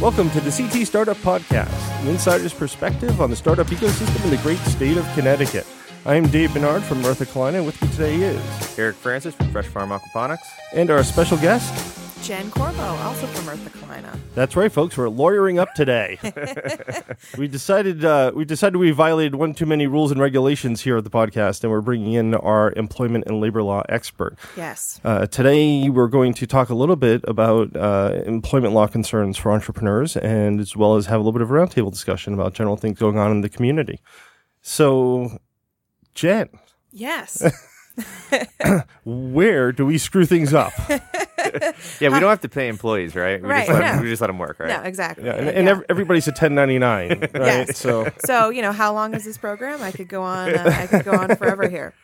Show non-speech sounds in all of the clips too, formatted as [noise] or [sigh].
Welcome to the CT Startup Podcast, an insider's perspective on the startup ecosystem in the great state of Connecticut. I am Dave Menard from Murtha Cullina, and with me today is Eric Francis from Fresh Farm Aquaponics. and our special guest. Jen Corvo, also from Murtha Cullina. That's right, folks. We're lawyering up today. [laughs] [laughs] we decided uh, we decided we violated one too many rules and regulations here at the podcast, and we're bringing in our employment and labor law expert. Yes. Uh, today, we're going to talk a little bit about uh, employment law concerns for entrepreneurs, and as well as have a little bit of a roundtable discussion about general things going on in the community. So, Jen, Yes. [coughs] [coughs] where do we screw things up? [laughs] [laughs] Yeah, we don't have to pay employees, right? We Right, Just let, no. We just let them work, right? no, exactly. Yeah, and, and ev- everybody's a 1099, [laughs] right? Yes. So, so you know how long is this program i could go on uh, i could go on [laughs] forever here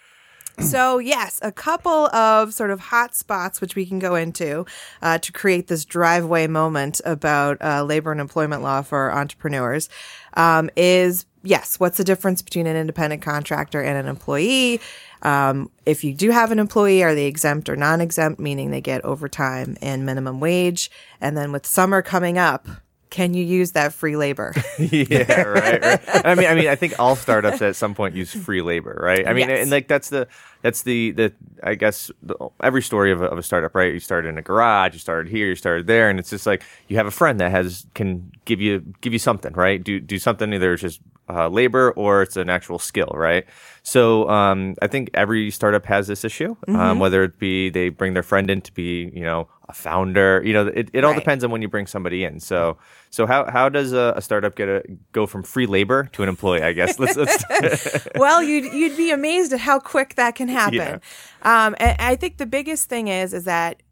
so yes a couple of sort of hot spots which we can go into uh, to create this driveway moment about uh, labor and employment law for entrepreneurs um, is yes what's the difference between an independent contractor and an employee um, if you do have an employee, are they exempt or non-exempt, meaning they get overtime and minimum wage? And then with summer coming up, can you use that free labor? [laughs] yeah, right, right. I mean, I mean, I think all startups at some point use free labor, right? I mean, Yes. and like that's the that's the the I guess the, every story of a, of a startup, right? You started in a garage, you started here, you started there, and it's just like you have a friend that has can give you give you something, right? Do do something either it's just uh, labor or it's an actual skill, right? So um, I think every startup has this issue, um, whether it be they bring their friend in to be, you know, a founder. You know, it, it all Right. depends on when you bring somebody in. So so how how does a, a startup get a go from free labor to an employee? I guess let's let's. [laughs] well, you'd you'd be amazed at how quick that can [laughs] happen. Yeah. Um, and I think the biggest thing is is that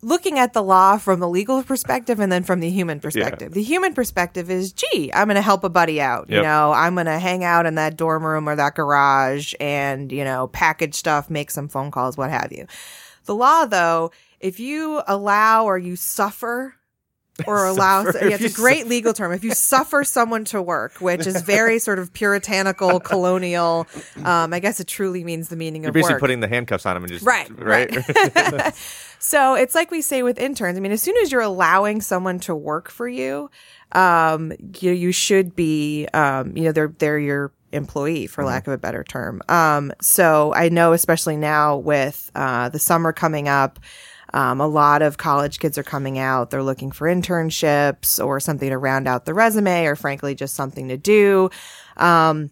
looking at the law from the legal perspective and then from the human perspective. The human perspective is, gee, I'm going to help a buddy out. You know, I'm going to hang out in that dorm room or that garage and you know package stuff, make some phone calls, what have you. The law, though, if you allow or you suffer [laughs] or allow suffer, yeah, it's a great legal term. If you [laughs] suffer someone to work, which is very sort of puritanical, [laughs] colonial, um, I guess it truly means the meaning You're of basically work. putting the handcuffs on them and just Right, right. So it's like we say with interns. I mean, as soon as you're allowing someone to work for you, um, you you should be, um, you know, they're they're your employee for lack of a better term. Um, so I know, especially now with uh, the summer coming up. Um, a lot of college kids are coming out. They're looking for internships or something to round out the resume, or frankly, just something to do. Um,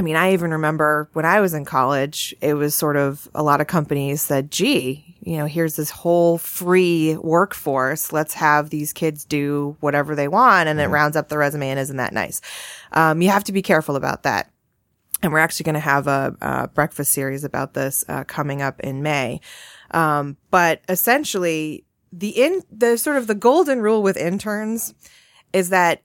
I mean, I even remember when I was in college, it was sort of a lot of companies said, gee, you know, here's this whole free workforce. Let's have these kids do whatever they want. And it rounds up the resume and isn't that nice? Um, you have to be careful about that. And we're actually going to have a, a breakfast series about this uh, coming up in May. Um, but essentially, the in the sort of the golden rule with interns is that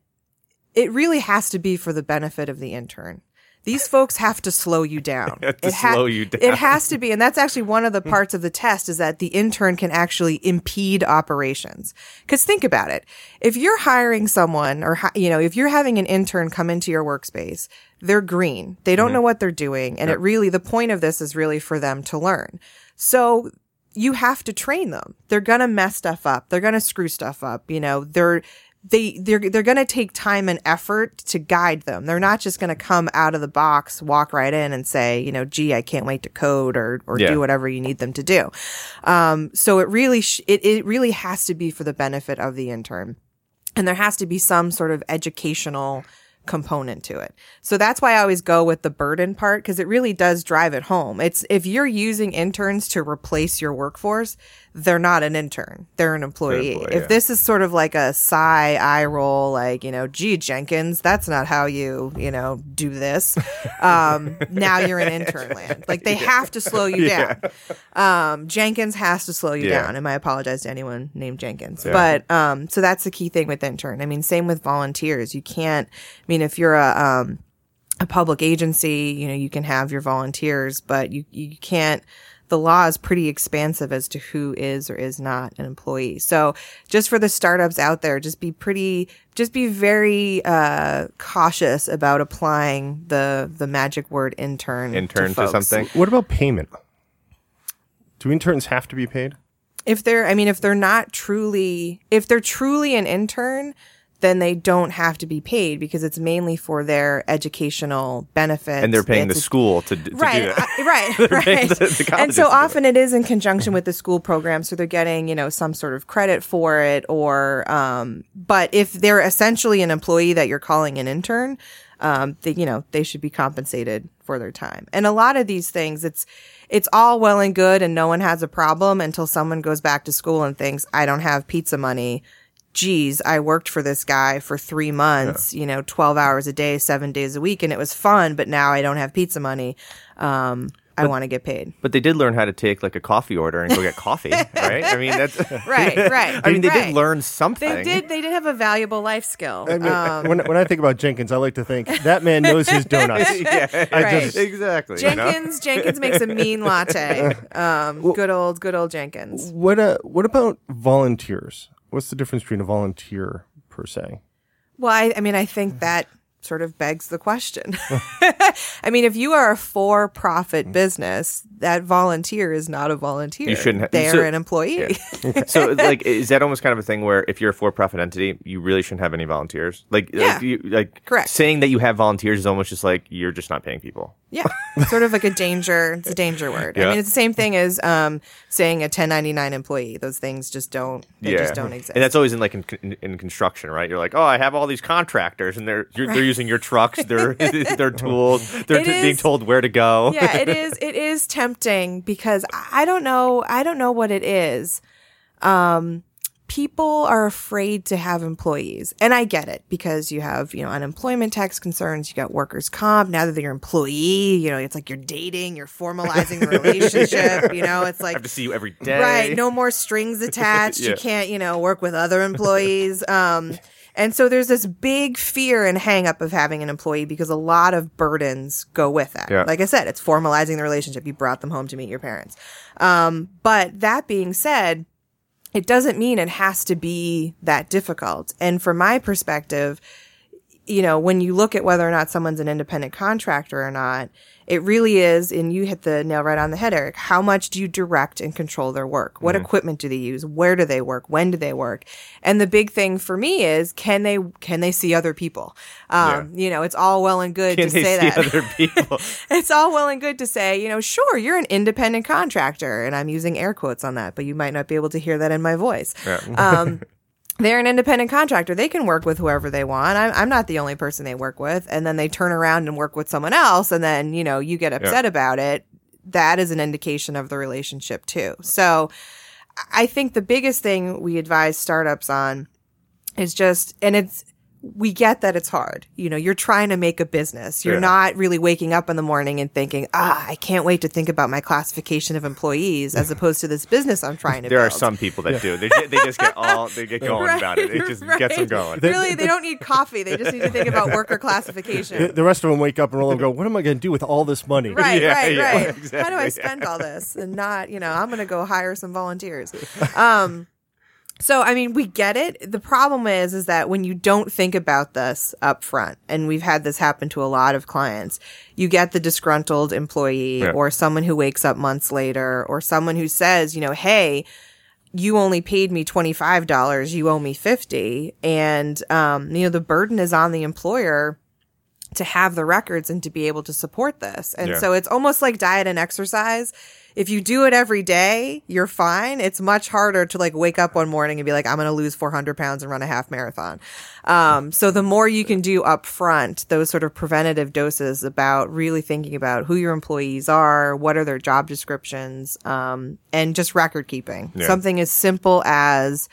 it really has to be for the benefit of the intern. These [laughs] folks have to slow you down. It ha- slow you down. It has to be, and that's actually one of the parts of the test is that the intern can actually impede operations. Because think about it: if you're hiring someone, or you know, if you're having an intern come into your workspace, they're green, they don't know what they're doing, and it really the point of this is really for them to learn. So you have to train them. They're gonna mess stuff up. They're gonna screw stuff up. You know, they're they they're they're gonna take time and effort to guide them. They're not just gonna come out of the box, walk right in, and say, you know, gee, I can't wait to code or or Yeah. do whatever you need them to do. Um, so it really sh- it it really has to be for the benefit of the intern, and there has to be some sort of educational component to it. So that's why I always go with the burden part because it really does drive it home. It's if you're using interns to replace your workforce, they're not an intern. They're an employee. employee, if yeah. this is sort of like a sigh eye roll, like, you know, gee, Jenkins, that's not how you, you know, do this. [laughs] Um, now you're in intern [laughs] land. Like they have to slow you down. Um, Jenkins has to slow you Yeah. down. And I apologize to anyone named Jenkins. But um, so that's the key thing with intern. I mean, same with volunteers. You can't, I mean, if you're a, um, a public agency, you know, you can have your volunteers, but you, you can't the law is pretty expansive as to who is or is not an employee. So just for the startups out there, just be pretty, just be very uh, cautious about applying the the magic word intern. Intern to folks. something. What about payment? Do interns have to be paid? If they're, I mean, if they're not truly, if they're truly an intern, then they don't have to be paid because it's mainly for their educational benefit. And they're paying the a- school to, to right, do that. [laughs] Right, right. the- the and so do it. often it is in conjunction with the school program, so they're getting you know some sort of credit for it, or um, but if they're essentially an employee that you're calling an intern, um, they, you know they should be compensated for their time. And a lot of these things, it's it's all well and good, and no one has a problem until someone goes back to school and thinks I don't have pizza money geez, I worked for this guy for three months, you know, 12 hours a day, seven days a week, and it was fun, but now I don't have pizza money. Um, I want to get paid. But they did learn how to take like a coffee order and go get coffee, [laughs] right? I mean, that's Right, right. [laughs] I mean, they right. did learn something. They did. They did have a valuable life skill. I mean, Um, when, when I think about Jenkins, I like to think that man knows his donuts. [laughs] yeah, I Right. just, exactly. you know? Jenkins. Jenkins makes a mean latte. Um, good old, good old Jenkins. what uh, what about volunteers? What's the difference between a volunteer per se? Well, I, I mean, I think that sort of begs the question. [laughs] I mean, if you are a for-profit mm. business, that volunteer is not a volunteer. You shouldn't ha- They're so- an employee. [laughs] so like is that almost kind of a thing where if you're a for-profit entity you really shouldn't have any volunteers like Yeah. like, you, like Correct. saying that you have volunteers is almost just like you're just not paying people Yeah, sort of like a danger. It's a danger word. I Yeah. mean, it's the same thing as um, saying a 1099 employee. Those things just don't. They just don't exist. and that's always in like in, in, in construction right you're like oh i have all these contractors and they're you're, they're using your trucks their their tools they're [laughs] [laughs] t- being told where to go yeah, it is. It is tempting because I don't know. I don't know what it is. Um, people are afraid to have employees, and I get it because you have you know unemployment tax concerns. You got workers' comp. Now that you're employee, you know it's like you're dating. You're formalizing the [laughs] relationship. You know, it's like [laughs] i have to see you every day Right. No more strings [laughs] attached. Yeah. You can't, you know, work with other employees. Um, and so there's this big fear and hang up of having an employee because a lot of burdens go with that. Yeah. Like I said, it's formalizing the relationship. You brought them home to meet your parents. Um, but that being said, it doesn't mean it has to be that difficult. And from my perspective, you know, when you look at whether or not someone's an independent contractor or not, it really is, and you hit the nail right on the head, Eric. How much do you direct and control their work? What equipment do they use? Where do they work? When do they work? And the big thing for me is, can they, can they see other people? Um, you know, it's all well and good can to they say see that. other [laughs] people it's all well and good to say, you know, sure, you're an independent contractor, and I'm using air quotes on that, but you might not be able to hear that in my voice. Um, [laughs] they're an independent contractor. They can work with whoever they want. I'm, I'm not the only person they work with. And then they turn around and work with someone else, and then, you know, you get upset about it. That is an indication of the relationship, too. So I think the biggest thing we advise startups on is just, and it's, we get that it's hard. You know, you're trying to make a business. You're Yeah. not really waking up in the morning and thinking, ah, I can't wait to think about my classification of employees as [laughs] opposed to this business I'm trying to there are some people that do they, ju- they just get all they get [laughs] going Right, about it it just gets them going really, they don't need coffee. They just need to think about worker classification. The, the rest of them wake up and roll and go, "What am I going to do with all this money?" Right, [laughs] Yeah, right, yeah, right. How do exactly, I yeah. spend all this and not, you know, I'm going to go hire some volunteers. Um, so I mean, we get it. The problem is, is that when you don't think about this up front, and we've had this happen to a lot of clients, you get the disgruntled employee Yeah. or someone who wakes up months later or someone who says, you know, hey, you only paid me $25, you owe me 50. And, um, you know, the burden is on the employer to have the records and to be able to support this. And Yeah. so it's almost like diet and exercise. If you do it every day, you're fine. It's much harder to like wake up one morning and be like, I'm going to lose 400 pounds and run a half marathon. Um, so the more you can do up front, those sort of preventative doses about really thinking about who your employees are, what are their job descriptions, um, and just record keeping. Yeah. Something as simple as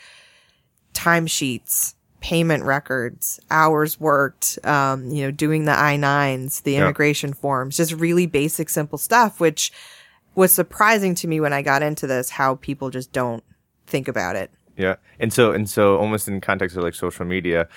timesheets, payment records, hours worked, um, you know, doing the I nines, the immigration forms, just really basic, simple stuff, which was surprising to me when I got into this, how people just don't think about it. Yeah, and so and so almost in context of like social media,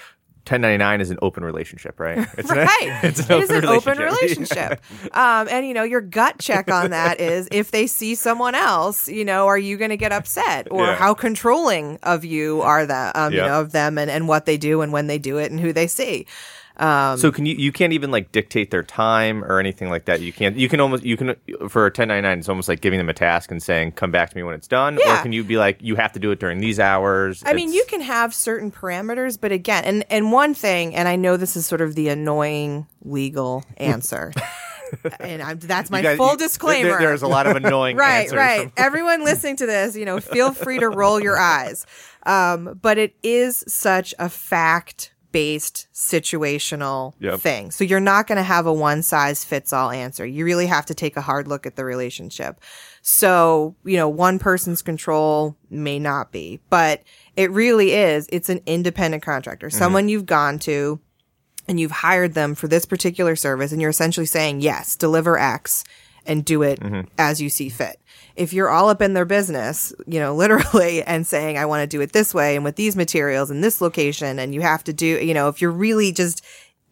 1099 is an open relationship, right? [laughs] It's right. [laughs] it's it is an open relationship. [laughs] um, and you know, your gut check on that is if they see someone else, you know, are you going to get upset or Yeah. how controlling of you are that, um, you know, of them and, and what they do and when they do it and who they see. Um, so can you you can't even like dictate their time or anything like that. You can't. You can almost you can for a 1099. It's almost like giving them a task and saying come back to me when it's done. Yeah. Or can you be like you have to do it during these hours? I mean, you can have certain parameters, but again, and and one thing, and I know this is sort of the annoying legal [laughs] answer, and I'm, that's my guys- full you- there- disclaimer. there's a lot of annoying [laughs] right, right. Everyone listening to this, you know, feel free to roll your eyes. Um, but it is such a fact based situational Yep. thing. So you're not going to have a one size fits all answer. You really have to take a hard look at the relationship. So, you know, one person's control may not be, but it really is. It's an independent contractor, mm-hmm. someone you've gone to and you've hired them for this particular service and you're essentially saying, yes, deliver X and do it mm-hmm. as you see fit. If you're all up in their business, you know, [laughs] literally and saying, I want to do it this way and with these materials and this location, and you have to do, you know, if you're really just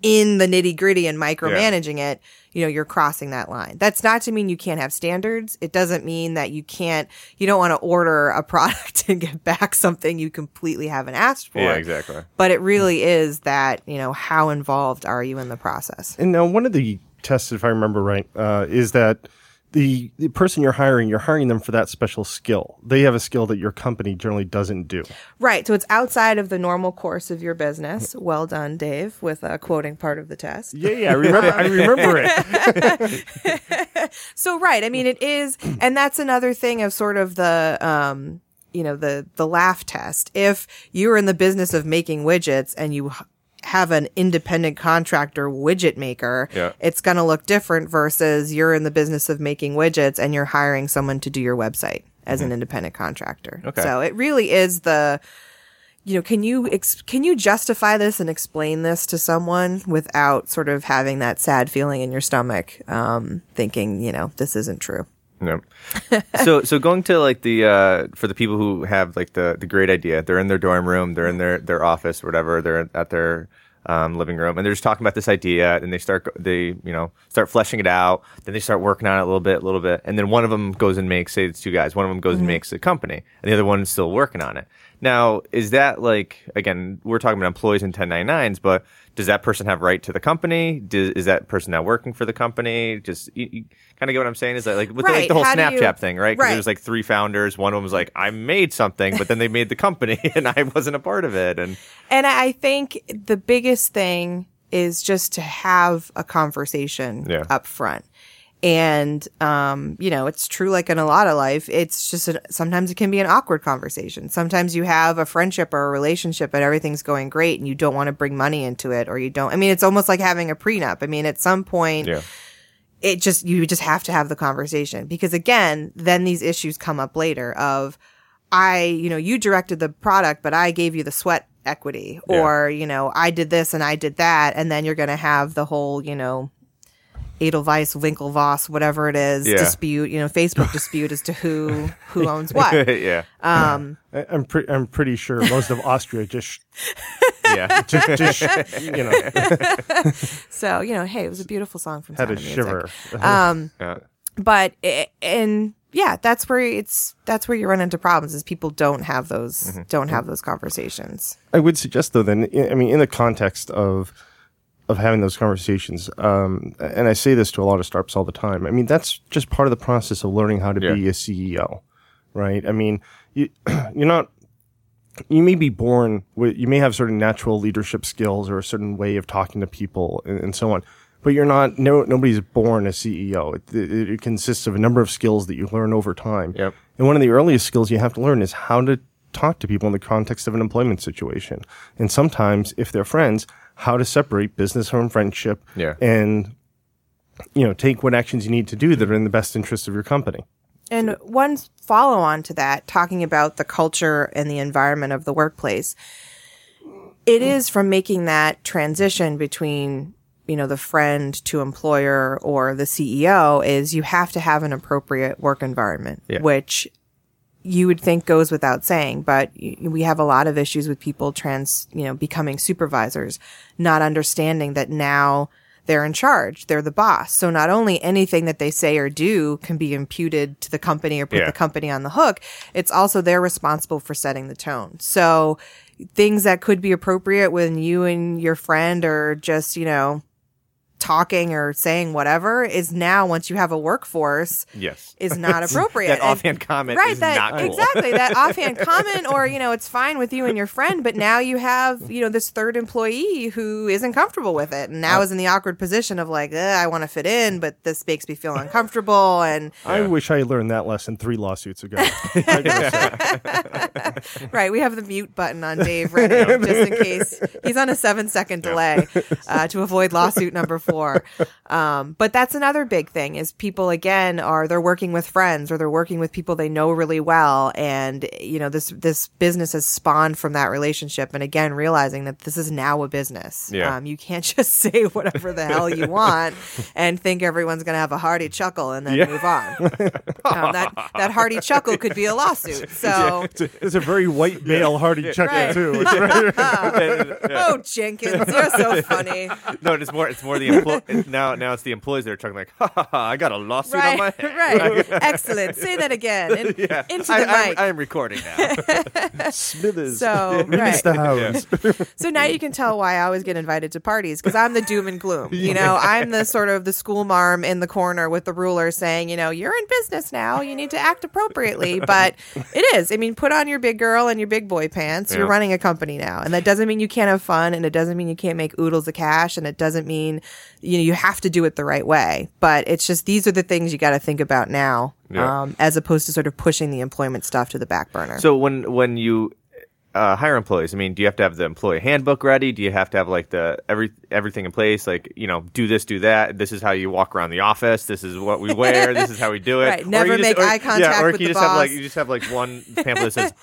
in the nitty gritty and micromanaging it, you know, you're crossing that line. That's not to mean you can't have standards. It doesn't mean that you can't, you don't want to order a [laughs] product and get back something you completely haven't asked for yeah, exactly. but it really is that you know how involved are you in the process And now, one of the tests, if I remember right, uh, is that the the person you're hiring, you're hiring them for that special skill. They have a skill that your company generally doesn't do. right so it's outside of the normal course of your business well done dave with uh, quoting part of the test Yeah, yeah, I remember. I remember it. [laughs] so right i mean it is and that's another thing of sort of the um you know the the laugh test if you're in the business of making widgets and you have an independent contractor widget maker Yeah. it's going to look different versus you're in the business of making widgets and you're hiring someone to do your website as an independent contractor Okay. so it really is the you know, can you ex- can you justify this and explain this to someone without sort of having that sad feeling in your stomach, um, thinking, you know, this isn't true? Yep. [laughs] so so going to like the uh for the people who have like the the great idea, they're in their dorm room, they're in their their office, whatever, they're at their um, living room, and they're just talking about this idea, and they start they you know start fleshing it out, then they start working on it a little bit, a little bit, and then one of them goes and makes say it's two guys, one of them goes and makes a company, and the other one is still working on it. Now, is that like again? We're talking about employees and 1099s, but does that person have right to the company? Does, is that person now working for the company? Just you, you kind of get what I'm saying? Is that like with the, like the whole How Snapchat you- thing, right? 'Cause Right. There was like three founders. One of them was like, "I made something," but then they made the company, [laughs] and I wasn't a part of it. And And I think the biggest thing is just to have a conversation Yeah. up front. And, um, you know, it's true like in a lot of life. It's just a, sometimes it can be an awkward conversation. Sometimes you have a friendship or a relationship and everything's going great and you don't want to bring money into it or you don't. I mean, it's almost like having a prenup. I mean, at some point, yeah, it just you just have to have the conversation because again then these issues come up later of i you know you directed the product but i gave you the sweat equity Yeah. or you know i did this and i did that and then you're going to have the whole you know Edelweiss, Winklevoss, whatever it is, Yeah. dispute, you know, Facebook [laughs] dispute as to who who owns what. [laughs] yeah, Um, I, I'm pretty. I'm pretty sure most of Austria just, [laughs] yeah. just, just you know, so you know, hey, it was a beautiful song from had Sound a shiver. Um, yeah. but i and yeah that's where it's that's where you run into problems is people don't have those Mm-hmm. don't have those conversations I would suggest though, then, I I mean, in the context of of having those conversations, um, and I say this to a lot of startups all the time. I mean, that's just part of the process of learning how to be a CEO, right? I mean, you, [clears throat] you're not. You may be born with, you may have certain natural leadership skills or a certain way of talking to people and, and so on, but you're not. No, nobody's born a CEO. It, it, it consists of a number of skills that you learn over time. Yep. And one of the earliest skills you have to learn is how to talk to people in the context of an employment situation. And sometimes, if they're friends, how to separate business from friendship Yeah. and, you know, take what actions you need to do that are in the best interest of your company. and one follow on to that talking about the culture and the environment of the workplace it is from making that transition between you know the friend to employer or the CEO is you have to have an appropriate work environment Yeah. which you would think goes without saying, but we have a lot of issues with people trans, you know, becoming supervisors, not understanding that now they're in charge. They're the boss. So not only anything that they say or do can be imputed to the company or put Yeah. the company on the hook, it's also they're responsible for setting the tone. So things that could be appropriate when you and your friend are just, you know, talking or saying whatever is now once you have a workforce Yes. is [laughs] not appropriate. that And- offhand comment right is that not cool. exactly that [laughs] offhand comment or you know it's fine with you and your friend but now you have you know this third employee who isn't comfortable with it and now is in the awkward position of like i want to fit in but this makes me feel [laughs] uncomfortable and I wish I learned that lesson three lawsuits ago. I gotta say. right we have the mute button on dave right now just in case he's on a seven second delay uh, to avoid lawsuit number four um, but that's another big thing is people again are they're working with friends or they're working with people they know really well. And you know this this business has spawned from that relationship. And again realizing that this is now a business. Yeah. um, you can't [laughs] just say whatever the hell you want and think everyone's going to have a hearty chuckle and then move on. Um, that that hearty chuckle could be a lawsuit. [laughs] So It's a, it's a very white male hearty chuckle Right. too. [laughs] It's very- oh jenkins you're so funny. No, it's more. It's more the employ- [laughs] now. Now it's the employees that are talking like, ha, ha, ha, I got a lawsuit on my head. right [laughs] excellent say that again In- [laughs] Yeah, into I, the mic I'm, I'm recording now. Smithers. So, right. Mr. Howard. So now you can tell why I always get invited to parties because I'm the doom and gloom. You know, I'm the sort of the school marm in the corner with the ruler saying, you know, you're in business now. You need to act appropriately. But it is. I mean, put on your big girl and your big boy pants. You're running a company now. And that doesn't mean you can't have fun and it doesn't mean you can't make oodles of cash and it doesn't mean, you know, you have to do it the right way. But it's just these are the things you got to think about now. Yeah. Um, as opposed to sort of pushing the employment stuff to the back burner. So when when you uh, hire employees, I mean, do you have to have the employee handbook ready? Do you have to have like the every everything in place? Like you know, do this, do that. This is how you walk around the office. This is what we wear. this is how we do it. [laughs] Right, never you just- make or- eye contact yeah, or with you the just have like you just have like one [laughs] pamphlet that says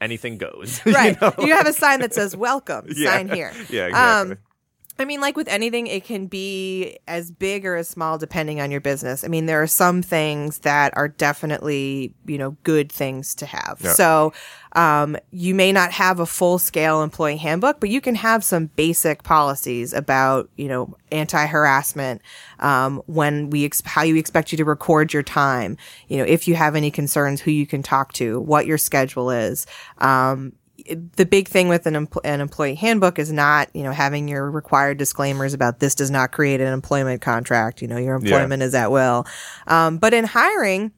anything goes. [laughs] you right. know? You, have a sign that says welcome. Yeah. Sign here. Yeah, Um, exactly. I mean, like with anything, it can be as big or as small depending on your business. I mean, there are some things that are definitely, you know, good things to have. Yeah. So, um, you may not have a full scale employee handbook, but you can have some basic policies about, you know, anti harassment, um, when we, ex- how you expect you to record your time, you know, if you have any concerns, who you can talk to, what your schedule is, um, the big thing with an, empl- an employee handbook is not, you know, having your required disclaimers about this does not create an employment contract. You know, your employment is at will. Um, but in hiring,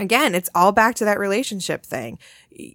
again, it's all back to that relationship thing.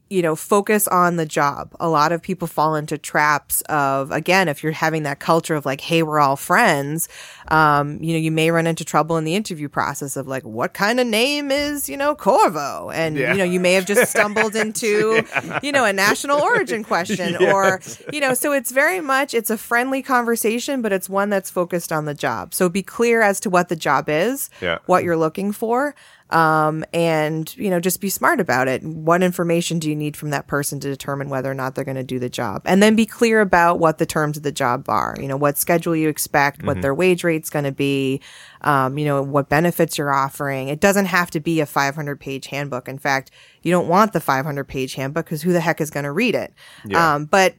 You know, focus on the job. A lot of people fall into traps of, again, if you're having that culture of like, hey, we're all friends, um, you know, you may run into trouble in the interview process of like, what kind of name is, you know, Corvo? And, Yeah. you know, you may have just stumbled [laughs] into, you know, a national origin question [laughs] or, you know, so it's very much, it's a friendly conversation, but it's one that's focused on the job. So be clear as to what the job is, Yeah. what you're looking for um, and you know just be smart about it. What information do you need from that person to determine whether or not they're going to do the job? And then be clear about what the terms of the job are. You know what schedule you expect what their wage rate's going to be um, you know what benefits you're offering. It doesn't have to be a 500 page handbook. In fact you don't want the 500 page handbook because who the heck is going to read it? Yeah. um, but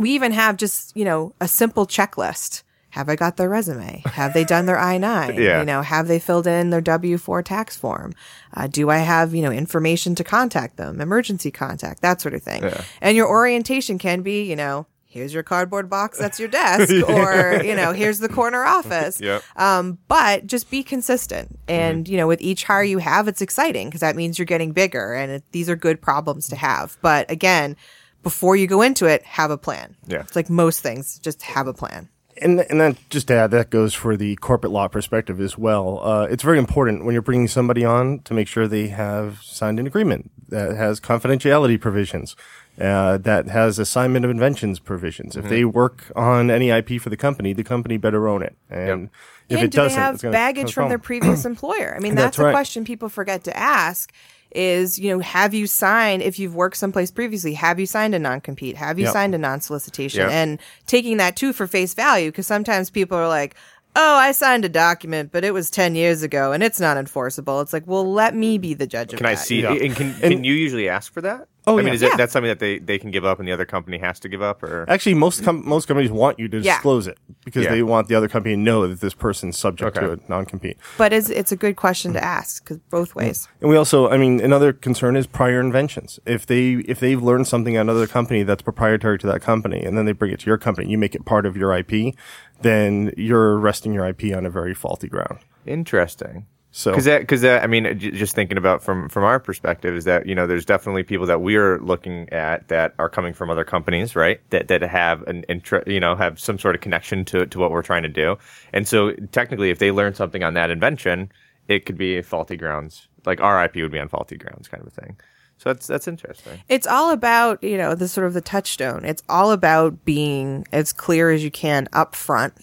we even have just you know a simple checklist have i got their resume? Have they done their i9 [laughs] Yeah. you know have they filled in their w4 tax form? Uh, do i have you know information to contact them emergency contact that sort of thing? And your orientation can be you know here's your cardboard box that's your desk [laughs] or you know here's the corner office. Yep. um, but just be consistent. And you know with each hire you have it's exciting because that means you're getting bigger and it, these are good problems to have. But again before you go into it have a plan. Yeah. it's like most things just have a plan and and then just to add, that goes for the corporate law perspective as well. Uh, it's very important when you're bringing somebody on to make sure they have signed an agreement that has confidentiality provisions, uh, that has assignment of inventions provisions. Mm-hmm. If they work on any IP for the company, the company better own it. And if and it do doesn't, they have it's gonna baggage come from their previous employer? I mean, [clears throat] that's, That's a right. question people forget to ask. Is you know, have you signed if you've worked someplace previously? Have you signed a non compete? Have you Yep. signed a non solicitation? Yep. And taking that too for face value, because sometimes people are like, oh, I signed a document, but it was 10 years ago and it's not enforceable. It's like, well, let me be the judge of that. Can I see? Yeah. And can can you usually ask for that? Oh, I mean, yeah. is it that's something that they, they can give up and the other company has to give up, or Actually, most com- most companies want you to Yeah. disclose it because Yeah. they want the other company to know that this person's subject to Okay. a non-compete. But it's, it's a good question to ask because both ways. And we also, I mean, another concern is prior inventions. If they if they've learned something at another company that's proprietary to that company, and then they bring it to your company, you make it part of your IP, then you're resting your IP on a very faulty ground. interesting? So- because that because that I mean, just thinking about from from our perspective is that you know there's definitely people that we're looking at that are coming from other companies, right? That that have an interest, you know, have some sort of connection to to what we're trying to do, and so technically, if they learn something on that invention, it could be faulty grounds. Like our IP would be on faulty grounds, kind of a thing. So that's that's interesting. It's all about, you know, the sort of the touchstone. It's all about being as clear as you can up front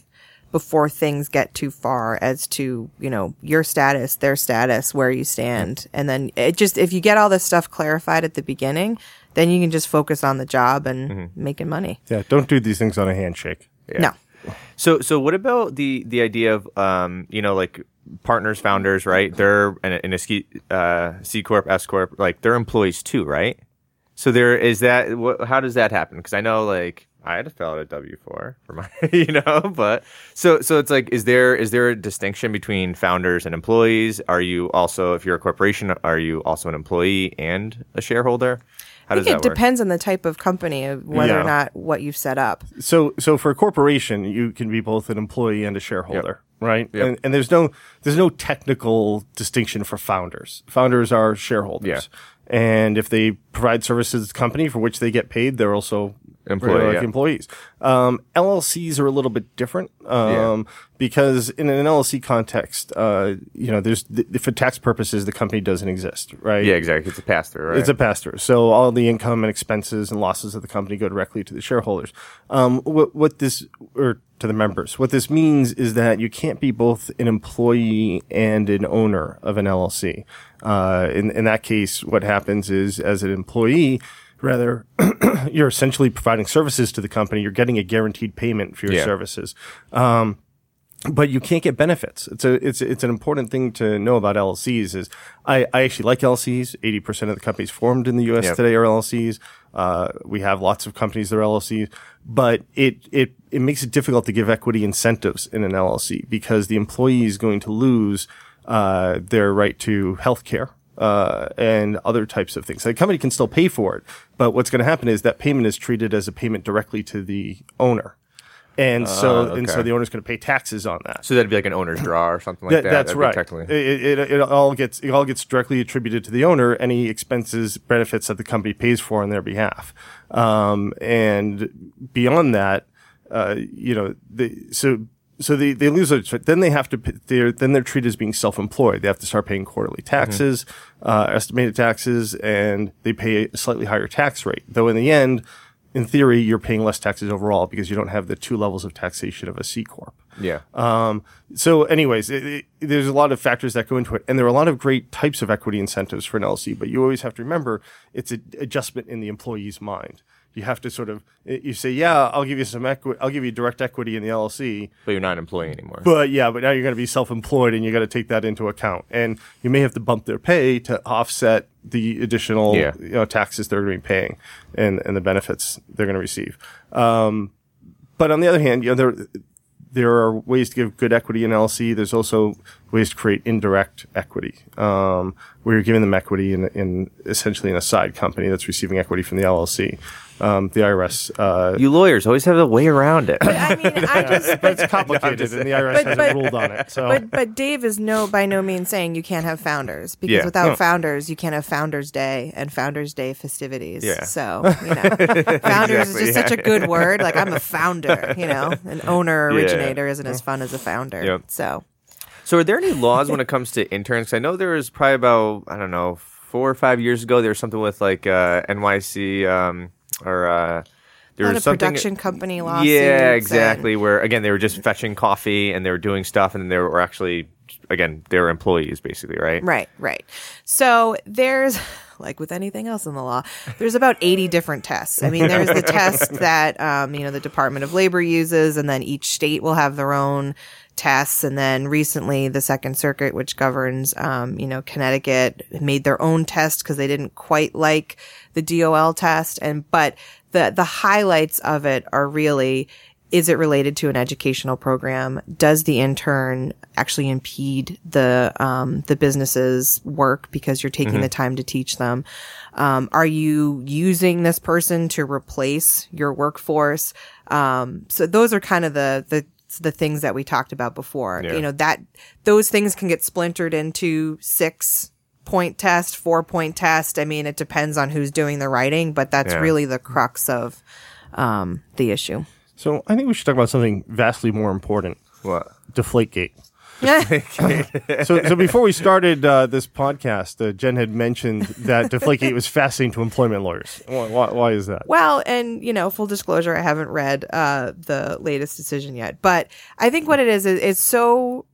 before things get too far as to, you know, your status, their status, where you stand. And then it just, if you get all this stuff clarified at the beginning, then you can just focus on the job and making money. yeah, don't do these things on a handshake. No. So, so what about the the idea of um, you know, like partners, founders, right? They're in a, in a ski, uh, C corp, S corp, like they're employees too, right? So there is that. Wh- how does that happen? Because I know, like, I had to fill out a W four for my, [laughs] you know, but so so it's like, is there is there a distinction between founders and employees? Are you also, if you're a corporation, are you also an employee and a shareholder? How I does think that it work? depends on the type of company, of whether Yeah. or not what you've set up. So, so for a corporation, you can be both an employee and a shareholder, right? Yep. And, and there's no there's no technical distinction for founders. Founders are shareholders, Yeah. and if they provide services to the company for which they get paid, they're also Employee, like yeah. employees. Um, LLCs are a little bit different um, because in an LLC context, uh, you know, there's th- for tax purposes, the company doesn't exist, right? Yeah, exactly. It's a pass through, right? It's a pass through. So all the income and expenses and losses of the company go directly to the shareholders. Um, what, what this, or to the members, what this means is that you can't be both an employee and an owner of an LLC. Uh, in, in that case, what happens is as an employee, rather, [clears throat] you're essentially providing services to the company. You're getting a guaranteed payment for your Yeah. services but you can't get benefits. It's a it's it's an important thing to know about LLCs. Is I, I actually like LLCs. Eighty percent of the companies formed in the U.S. Yep. today are LLCs. Uh, we have lots of companies that are LLCs, but it it it makes it difficult to give equity incentives in an LLC because the employee is going to lose uh, their right to health care. Uh, and other types of things. The company can still pay for it, but what's going to happen is that payment is treated as a payment directly to the owner. And so, and so okay. the owner's going to pay taxes on that. so that'd be like an owner's draw or something like That- that. that's right. Technically. It, it, it all gets it all gets directly attributed to the owner. Any expenses, benefits that the company pays for on their behalf, um, and beyond that, uh, you know, the, so so they, they lose their, then they have to they're then they're treated as being self-employed. They have to start paying quarterly taxes, uh, estimated taxes, and they pay a slightly higher tax rate. Though in the end. In theory, you're paying less taxes overall because you don't have the two levels of taxation of a C corp. yeah. Um, so anyways, it, it, there's a lot of factors that go into it and there are a lot of great types of equity incentives for an LLC, but you always have to remember it's an adjustment in the employee's mind. You have to sort of, you say, yeah, I'll give you some equity, I'll give you direct equity in the LLC, but you're not an employee anymore. but yeah, but now you're going to be self-employed and you got to take that into account. And you may have to bump their pay to offset the additional Yeah. you know, taxes they're going to be paying and, and the benefits they're going to receive. Um, but on the other hand, you know, there, there are ways to give good equity in LLC. There's also ways to create indirect equity, um, where you're giving them equity in, in essentially in a side company that's receiving equity from the LLC. Um, the IRS, uh, you lawyers always have a way around it. I mean, I just, but it's complicated and the IRS But- hasn't but- ruled on it. So but but Dave is no by no means saying you can't have founders because Yeah. without No. founders you can't have Founders Day and Founders Day festivities. Yeah. So [laughs] you know, founders is Exactly, just such a good word. Like I'm a founder. You know, an owner Yeah. originator isn't as fun as a founder. Yep. So So, are there any laws when it [laughs] comes to interns? 'Cause I know there was probably about I don't know four or five years ago. There was something with like uh, NYC um, or uh, there was something. production company lawsuits. yeah, and- exactly. Where again they were just fetching coffee and they were doing stuff, and they were actually again they were employees basically, right? Right, right. So there's like with anything else in the law, there's about 80 different tests. I mean, there's the test [laughs] that, um, you know, the Department of Labor uses, and then each state will have their own tests. And then recently, the Second Circuit, which governs, um, you know, Connecticut, made their own test because they didn't quite like the DOL test. And, but the, the highlights of it are really, is it related to an educational program? Does the intern actually impede the um, the business's work because you're taking the time to teach them? Um, are you using this person to replace your workforce? Um, so those are kind of the the the things that we talked about before. Yeah. You know that those things can get splintered into six point test, four point test. I mean, it depends on who's doing the writing, but that's Yeah. really the crux of um, the issue. So I think we should talk about something vastly more important: What? Deflategate. [laughs] so, so before we started uh, this podcast, uh, Jen had mentioned that Deflategate was fascinating to employment lawyers. Why, why, why is that? Well, and you know, full disclosure, I haven't read uh, the latest decision yet, but I think what it is is it's so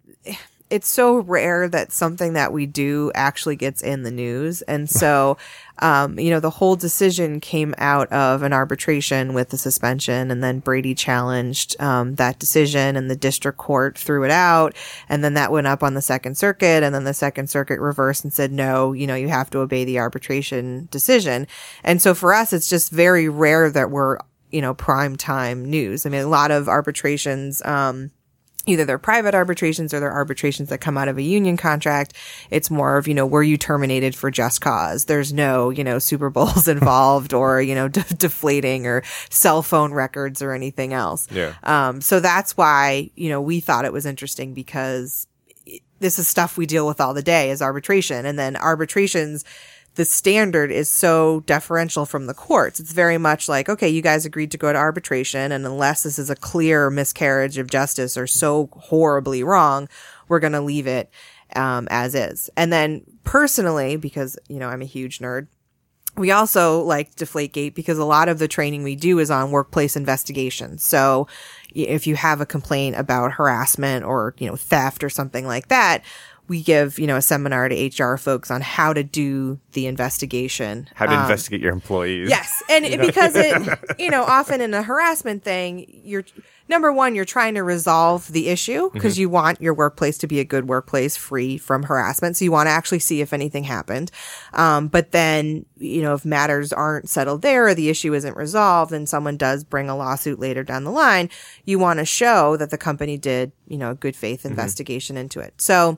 it's so rare that something that we do actually gets in the news, and so [laughs] um, you know, the whole decision came out of an arbitration with the suspension, and then Brady challenged um, that decision, and the district court threw it out, and then that went up on the Second Circuit, and then the Second Circuit reversed and said, no, you know, you have to obey the arbitration decision, and so for us, it's just very rare that we're you know prime time news. I mean, a lot of arbitrations. Um, either they're private arbitrations or they're arbitrations that come out of a union contract. It's more of, you know, were you terminated for just cause? There's no, you know, Super Bowls [laughs] involved or, you know, de- deflating or cell phone records or anything else. Yeah. Um, so that's why, you know, we thought it was interesting because this is stuff we deal with all the day is arbitration. And then arbitrations, the standard is so deferential from the courts. It's very much like, okay, you guys agreed to go to arbitration. And unless this is a clear miscarriage of justice or so horribly wrong, we're going to leave it, um, as is. And then personally, because, you know, I'm a huge nerd, we also like Deflategate because a lot of the training we do is on workplace investigations. So if you have a complaint about harassment or, you know, theft or something like that, we give, you know, a seminar to HR folks on how to do the investigation. How to Um, investigate your employees? Yes. And it- because it, [laughs] you know, often in a harassment thing, you're, number one, you're trying to resolve the issue because you want your workplace to be a good workplace free from harassment. So you want to actually see if anything happened. Um, but then, you know, if matters aren't settled there or the issue isn't resolved and someone does bring a lawsuit later down the line, you want to show that the company did, you know, a good faith investigation into it. So,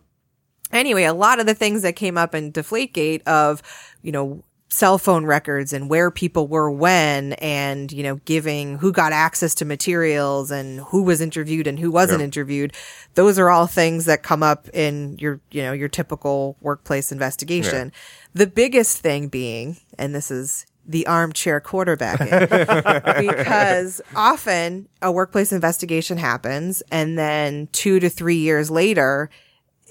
anyway, a lot of the things that came up in Deflategate of, you know, cell phone records and where people were when and, you know, giving who got access to materials and who was interviewed and who wasn't interviewed. Those are all things that come up in your, you know, your typical workplace investigation. The biggest thing being, and this is the armchair quarterbacking [laughs] because often a workplace investigation happens and then two to three years later,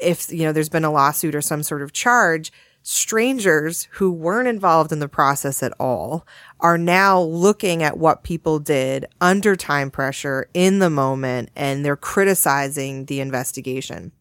if you know there's been a lawsuit or some sort of charge strangers who weren't involved in the process at all are now looking at what people did under time pressure in the moment and they're criticizing the investigation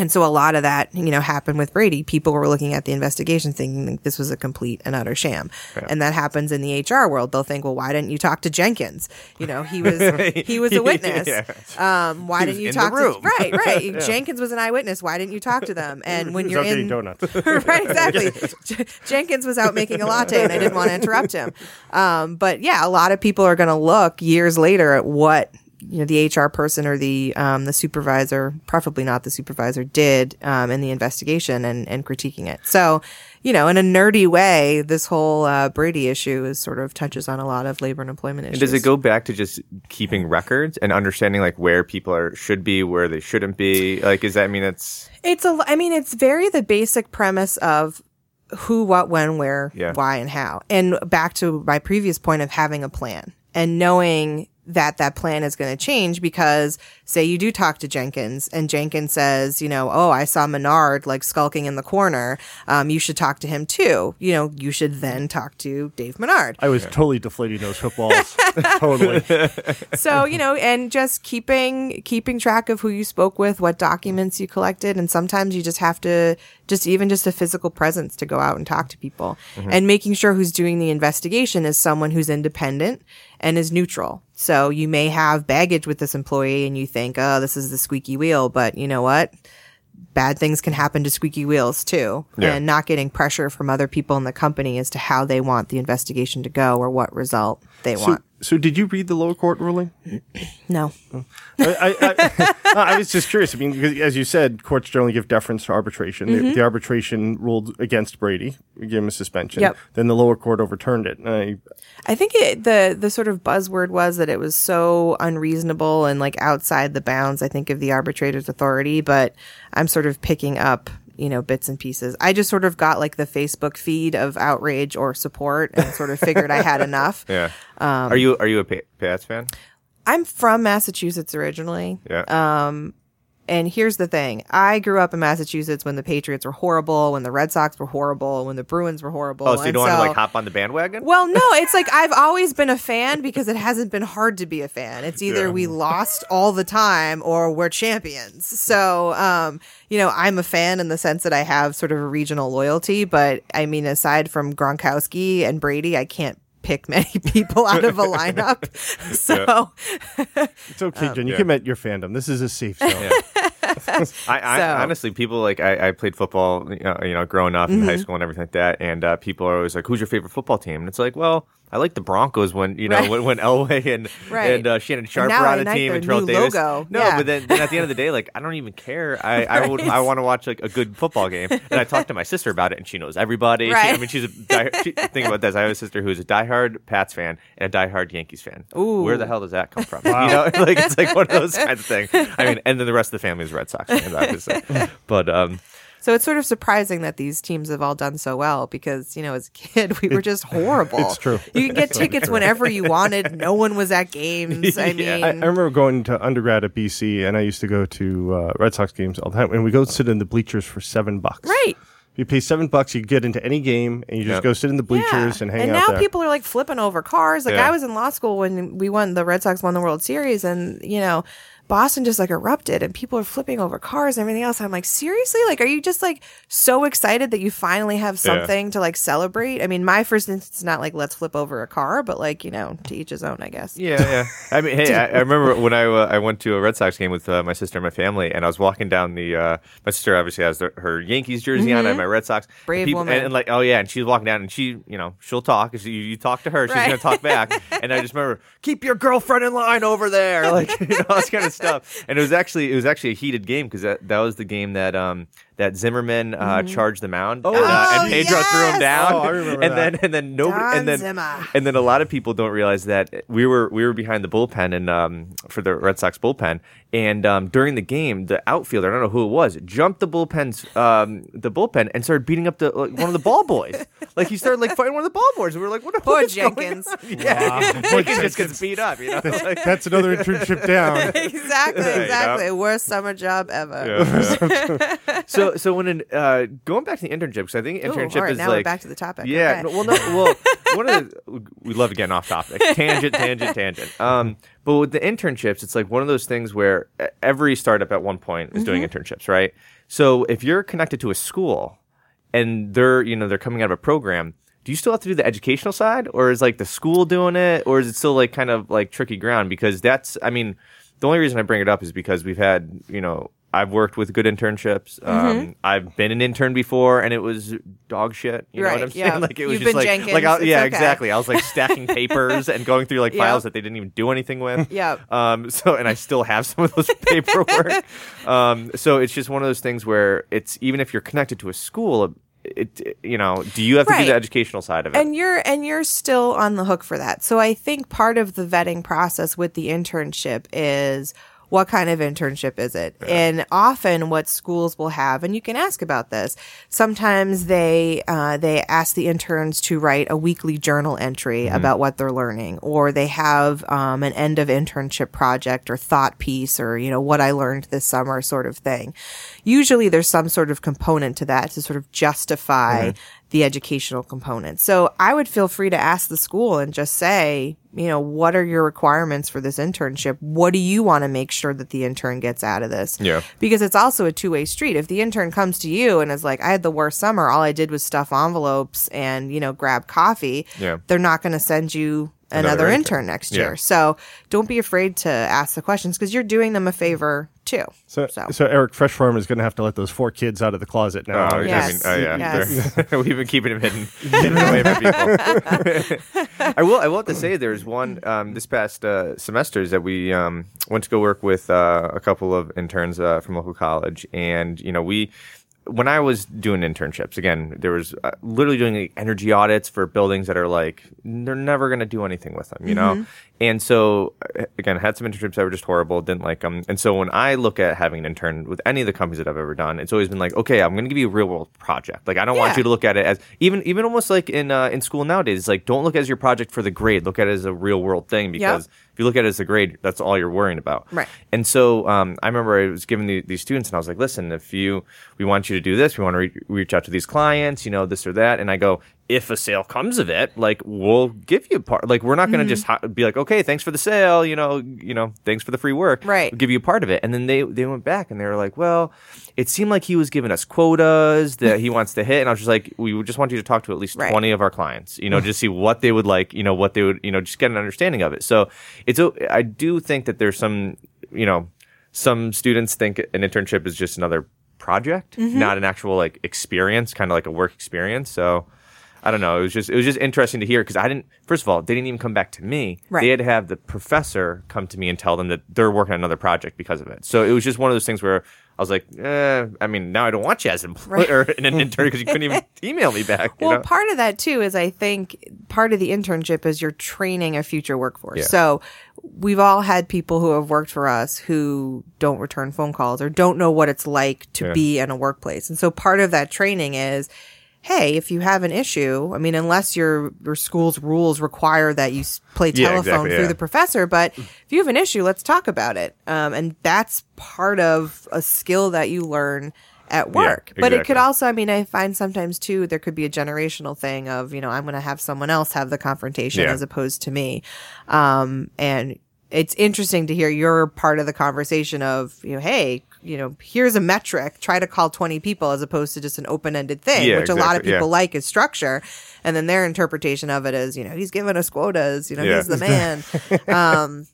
and so a lot of that, you know, happened with Brady. People were looking at the investigation thinking this was a complete and utter sham. And that happens in the HR world. They'll think, well, why didn't you talk to Jenkins? You know, he was, [laughs] he was a witness. Um, why didn't you talk to, right, right. [laughs] Jenkins was an eyewitness. Why didn't you talk to them? And [laughs] when you're in, donuts. right, exactly. J- Jenkins was out making a latte and I didn't want to interrupt him. Um, but yeah, a lot of people are going to look years later at what you know the HR person or the um, the supervisor, preferably not the supervisor, did um, in the investigation and and critiquing it. So, you know, in a nerdy way, this whole uh, Brady issue is sort of touches on a lot of labor and employment issues. And does it go back to just keeping records and understanding like where people are should be, where they shouldn't be? Like, is that I mean it's It's a. I mean, it's very the basic premise of who, what, when, where, Yeah. why, and how. And back to my previous point of having a plan and knowing that that plan is going to change because say you do talk to Jenkins and Jenkins says, you know, oh, I saw Menard like skulking in the corner. Um, you should talk to him too. You know, you should then talk to Dave Menard. I was totally deflating those footballs. [laughs] totally. [laughs] so you know and just keeping keeping track of who you spoke with what documents you collected and sometimes you just have to just even just a physical presence to go out and talk to people and making sure who's doing the investigation is someone who's independent and is neutral so you may have baggage with this employee and you think oh this is the squeaky wheel but you know what? Bad things can happen to squeaky wheels too. Yeah. and not getting pressure from other people in the company as to how they want the investigation to go or what result they So, want so did you read the lower court ruling? no I, I, I, [laughs] I was just curious. I mean, as you said, courts generally give deference to arbitration. The, Mm-hmm. the arbitration ruled against Brady, gave him a suspension. Yep. Then the lower court overturned it. I, I think it, the the sort of buzzword was that it was so unreasonable and like outside the bounds. I think of the arbitrator's authority, but I'm sort of picking up you know bits and pieces. I just sort of got like the Facebook feed of outrage or support and sort of figured I had [laughs] enough. Yeah. Um, are you are you a Pa- Pats fan? I'm from Massachusetts originally. Yeah. Uh, And here's the thing. I grew up in Massachusetts when the Patriots were horrible, when the Red Sox were horrible, when the Bruins were horrible. oh, so you don't want to like hop on the bandwagon? Well, no, it's like I've always been a fan because it hasn't been hard to be a fan. It's either we lost all the time or we're champions. So, um, you know, I'm a fan in the sense that I have sort of a regional loyalty, but I mean, aside from Gronkowski and Brady, I can't pick many [laughs] people out of a lineup. [laughs] So, it's okay, [laughs] Jen. You yeah. can admit your fandom. This is a safe zone. [laughs] I, I So- honestly, people like I, I played football, you know, you know, growing up Mm-hmm. in high school and everything like that, and uh, people are always like, "Who's your favorite football team?" And it's like, well, I like the Broncos when you know Right. when, when Elway and [laughs] Right. and uh, Shannon Sharpe now were on the like team and Terrell Davis. logo. No, Yeah. but then, then at the end of the day, like I don't even care. I I, [laughs] would, I want to watch like a good football game, and I talked to my sister about it, and she knows everybody. She- I mean, she's a die, she, think about this. I have a sister who's a diehard Pats fan and a diehard Yankees fan. Ooh. Where the hell does that come from? You know, [laughs] like it's like one of those kinds of things. I mean, and then the rest of the family is Red Sox fans, obviously. But um, so it's sort of surprising that these teams have all done so well because, you know, as a kid, we were just horrible. it's true. You could get tickets whenever you wanted. No one was at games. [laughs] I mean, I, I remember going to undergrad at BC, and I used to go to uh, Red Sox games all the time. And we go sit in the bleachers for seven bucks. right. You pay seven bucks, you get into any game, and you just Yep. go sit in the bleachers Yeah. and hang and out And now there. people are like flipping over cars. Like Yeah. I was in law school when we won the Red Sox won the World Series, and you know, Boston just like erupted, and people are flipping over cars and everything else. I'm like, seriously, like, are you just like so excited that you finally have something to like celebrate? I mean, my first instinct is not like let's flip over a car, but like you know, to each his own, I guess. Yeah, yeah. I mean, hey, [laughs] I, I remember when I uh, I went to a Red Sox game with uh, my sister and my family, and I was walking down the. Uh, my sister obviously has the, her Yankees jersey on, and my Red Sox. Mm-hmm. Brave and people, woman. And, and like, oh yeah, and she's walking down, and she, you know, she'll talk. If you, you talk to her, she's Right. gonna talk back. and I just remember, keep your girlfriend in line over there, like [laughs] you know, all this kind of stuff. And it was actually it was actually a heated game because that that was the game that um that Zimmerman uh, charged the mound, and, uh, Oh, and Pedro threw him down, Oh, I remember and that. then and then nobody, Don and then Zimmer. and then a lot of people don't realize that we were we were behind the bullpen and um, for the Red Sox bullpen, and um, during the game, the outfielder I don't know who it was jumped the bullpen's um, the bullpen and started beating up the like, one of the ball boys. [laughs] like he started like fighting one of the ball boys. And we were like, what? Poor what is Jenkins. on? Yeah, [laughs] Jenkins just gets beat up. You know. [laughs] Like, That's another internship down. exactly, know? exactly. Worst summer job ever. yeah, yeah. So so when an, uh, going back to the internship because I think Ooh, internship all right, is now like we're back to the topic. Yeah. Okay. Well, no. Well, one of the we love getting off topic. [laughs] Tangent, tangent, tangent. Um, but with the internships, it's like one of those things where every startup at one point is doing internships, right? So if you're connected to a school and they're you know they're coming out of a program. Do you still have to do the educational side, or is like the school doing it, or is it still like kind of like tricky ground? Because that's, I mean, the only reason I bring it up is because we've had, you know, I've worked with good internships. Um, I've been an intern before, and it was dog shit. You know what I'm saying? yeah. [laughs] Like it was You've just like, Jenkins, like I, yeah, okay. exactly. I was like [laughs] stacking papers and going through like Yep. files that they didn't even do anything with. [laughs] Yeah. Um. So, and I still have some of those paperwork. um. So it's just one of those things where it's even if you're connected to a school, it, it- you know, do you have to do the educational side of it? and you're and you're still on the hook for that. So I think part of the vetting process with the internship is what kind of internship is it? And often what schools will have, and you can ask about this, sometimes they, uh, they ask the interns to write a weekly journal entry about what they're learning, or they have, um, an end of internship project or thought piece or, you know, what I learned this summer sort of thing. Usually there's some sort of component to that to sort of justify the educational component. So I would feel free to ask the school and just say, you know, what are your requirements for this internship? What do you want to make sure that the intern gets out of this? Yeah. Because it's also a two way street. If the intern comes to you and is like, I had the worst summer, all I did was stuff envelopes and, you know, grab coffee, Yeah. they're not going to send you another, Another intern. intern. next Yeah. year. So don't be afraid to ask the questions because you're doing them a favor too. So, So. so, Eric Fresh Farm is going to have to let those four kids out of the closet now. Oh, Yes. I mean, oh yeah, Yes. [laughs] We've been keeping him hidden, [laughs] hidden away from people. [laughs] I will. I will have to say, there's one um, this past uh, semesters that we um, went to go work with uh, a couple of interns uh, from local college, and you know we. When I was doing internships, again, there was uh, literally doing like, energy audits for buildings that are like they're never going to do anything with them, you know. And so, uh, again, I had some internships that were just horrible, didn't like them. And so, when I look at having an intern with any of the companies that I've ever done, it's always been like, okay, I'm going to give you a real world project. Like, I don't want you to look at it as even even almost like in uh, in school nowadays. It's like don't look at it as your project for the grade. Look at it as a real world thing because if you look at it as a grade, that's all you're worrying about. Right. And so um, I remember I was giving the, these students, and I was like, "Listen, if you we want you to do this, we want to re- reach out to these clients, you know, this or that." And I go, "If a sale comes of it, like we'll give you part. Like we're not Mm-hmm. going to just ha- be like, okay, thanks for the sale, you know, you know, thanks for the free work, Right. We'll give you a part of it." And then they they went back and they were like, "Well, it seemed like he was giving us quotas that he wants to hit," and I was just like, "We just want you to talk to at least Right. twenty of our clients, you know, just see what they would like, you know, what they would, you know, just get an understanding of it." So it's a, I do think that there's some, you know, some students think an internship is just another project, Mm-hmm. not an actual like experience, kind of like a work experience. So I don't know. It was just it was just interesting to hear because I didn't. First of all, they didn't even come back to me. Right. They had to have the professor come to me and tell them that they're working on another project because of it. So it was just one of those things where I was like, eh, I mean, now I don't want you as an employee or [laughs] an intern because you couldn't even [laughs] email me back. Well, know? part of that too is I think part of the internship is you're training a future workforce. Yeah. So we've all had people who have worked for us who don't return phone calls or don't know what it's like to Yeah. be in a workplace. And so part of that training is Hey, if you have an issue, I mean, unless your your school's rules require that you play Yeah, telephone exactly, through yeah. the professor, but if you have an issue, let's talk about it. Um, and that's part of a skill that you learn at work. But it could also, I mean, I find sometimes too, there could be a generational thing of, you know, I'm going to have someone else have the confrontation Yeah. as opposed to me. Um, and it's interesting to hear your part of the conversation of, you know, hey, you know, here's a metric, try to call 20 people as opposed to just an open ended thing, Yeah, which a lot of exactly, yeah. people like is structure. And then their interpretation of it is, you know, he's giving us quotas, you know, Yeah. he's the man. [laughs] um,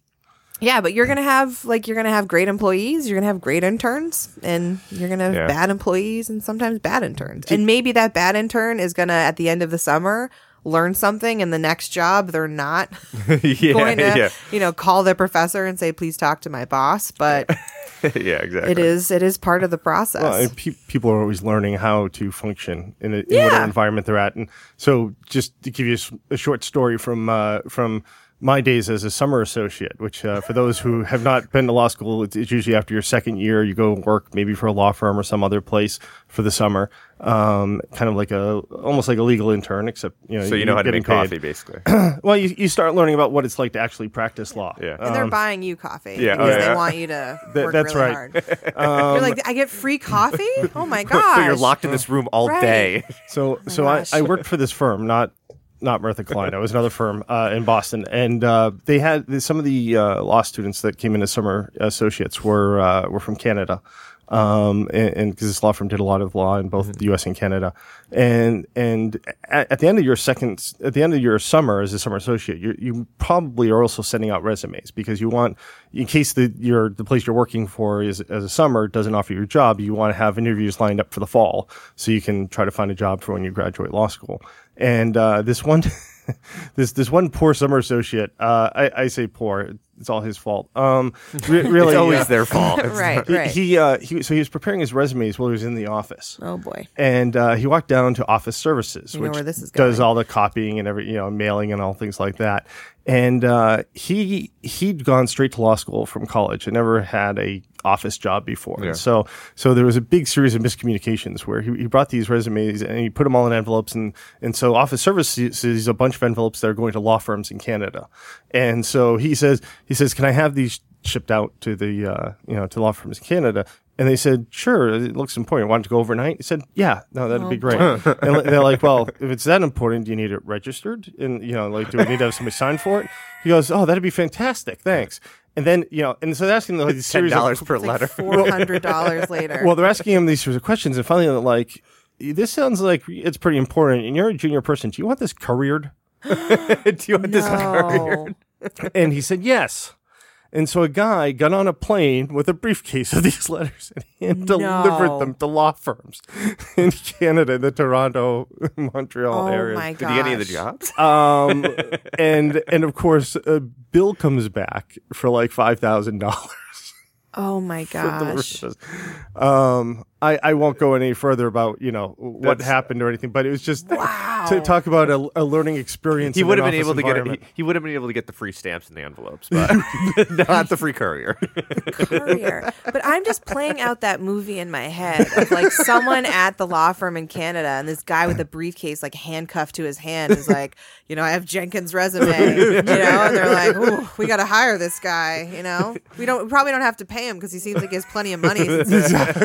yeah, but you're gonna have like you're gonna have great employees, you're gonna have great interns, and you're gonna have Yeah. bad employees and sometimes bad interns. And maybe that bad intern is gonna at the end of the summer learn something, and the next job they're not [laughs] yeah, going to yeah, you know call their professor and say please talk to my boss. But [laughs] [laughs] yeah, exactly. it is it is part of the process. Well, and pe- people are always learning how to function in, a, in Yeah. whatever environment they're at. And so, just to give you a short story from uh, from my days as a summer associate, which uh, for those who have not been to law school, it's, it's usually after your second year, you go work maybe for a law firm or some other place for the summer, um, kind of like a almost like a legal intern, except you know, so you you're know how to getting make paid. coffee, basically. [clears throat] Well, you, you start learning about what it's like to actually practice law. Yeah. and they're buying you coffee Um, yeah, oh, because yeah. they want you to [laughs] Th- work that's really right. hard. [laughs] You're like, I get free coffee? Oh my gosh! [laughs] so you're locked in this room all Right. day. So so I. I worked for this firm, not not Murtha Cullina. It was another firm uh, in Boston, and uh, they had some of the uh, law students that came in as summer associates were uh, were from Canada. Um, and because this law firm did a lot of law in both the U.S. and Canada, and and at, at the end of your second, at the end of your summer as a summer associate, you you probably are also sending out resumes because you want, in case the your the place you're working for is as a summer doesn't offer you a job, you want to have interviews lined up for the fall so you can try to find a job for when you graduate law school. And uh, this one, [laughs] [laughs] this this one poor summer associate, uh, I, I say poor. it's all his fault. Um, re- [laughs] really, It's always uh, their fault. It's [laughs] right, he, right. he, uh, he so he was preparing his resumes while he was in the office. oh boy. and uh, he walked down to office services, You know which where this is does all the copying and every you know mailing and all things like that. And uh, he he'd gone straight to law school from college and never had a office job before. Yeah. So so there was a big series of miscommunications where he, he brought these resumes and he put them all in envelopes and and so office services is a bunch of envelopes that are going to law firms in Canada. And so he says he says, can I have these shipped out to the uh, you know to law firms in Canada? And they said, sure, it looks important. Want to go overnight? He said, yeah, no, that'd be oh, great. and [laughs] they're like, well, if it's that important, do you need it registered? And, you know, like, do we need to have somebody sign for it? He goes, oh, that'd be fantastic. Thanks. And then, you know, and so they're asking like these ten series dollars of, per It's letter. like four hundred dollars later. [laughs] well, they're asking him these series of questions and finally they're like, this sounds like it's pretty important and you're a junior person. Do you want this couriered? [gasps] [laughs] Do you want this couriered? And he said, yes. And so a guy got on a plane with a briefcase of [laughs] these letters and hand delivered them to law firms [laughs] in Canada, the Toronto, [laughs] Montreal Oh area. my Did he get any of the jobs? Um, and and of course, a bill comes back for like five thousand dollars. Oh my gosh. Um, I, I won't go any further about you know what That's- happened or anything, but it was just Wow. to talk about a, a learning experience. He would have been able to get it. He, he would have been able to get the free stamps in the envelopes, but [laughs] not the free courier. courier. But I'm just playing out that movie in my head of like someone at the law firm in Canada and this guy with a briefcase like handcuffed to his hand is like, you know, I have Jenkins' resume, [laughs] you know, and they're like, Ooh, we got to hire this guy, you know, we don't, we probably don't have to pay him because he seems like he has plenty of money since he has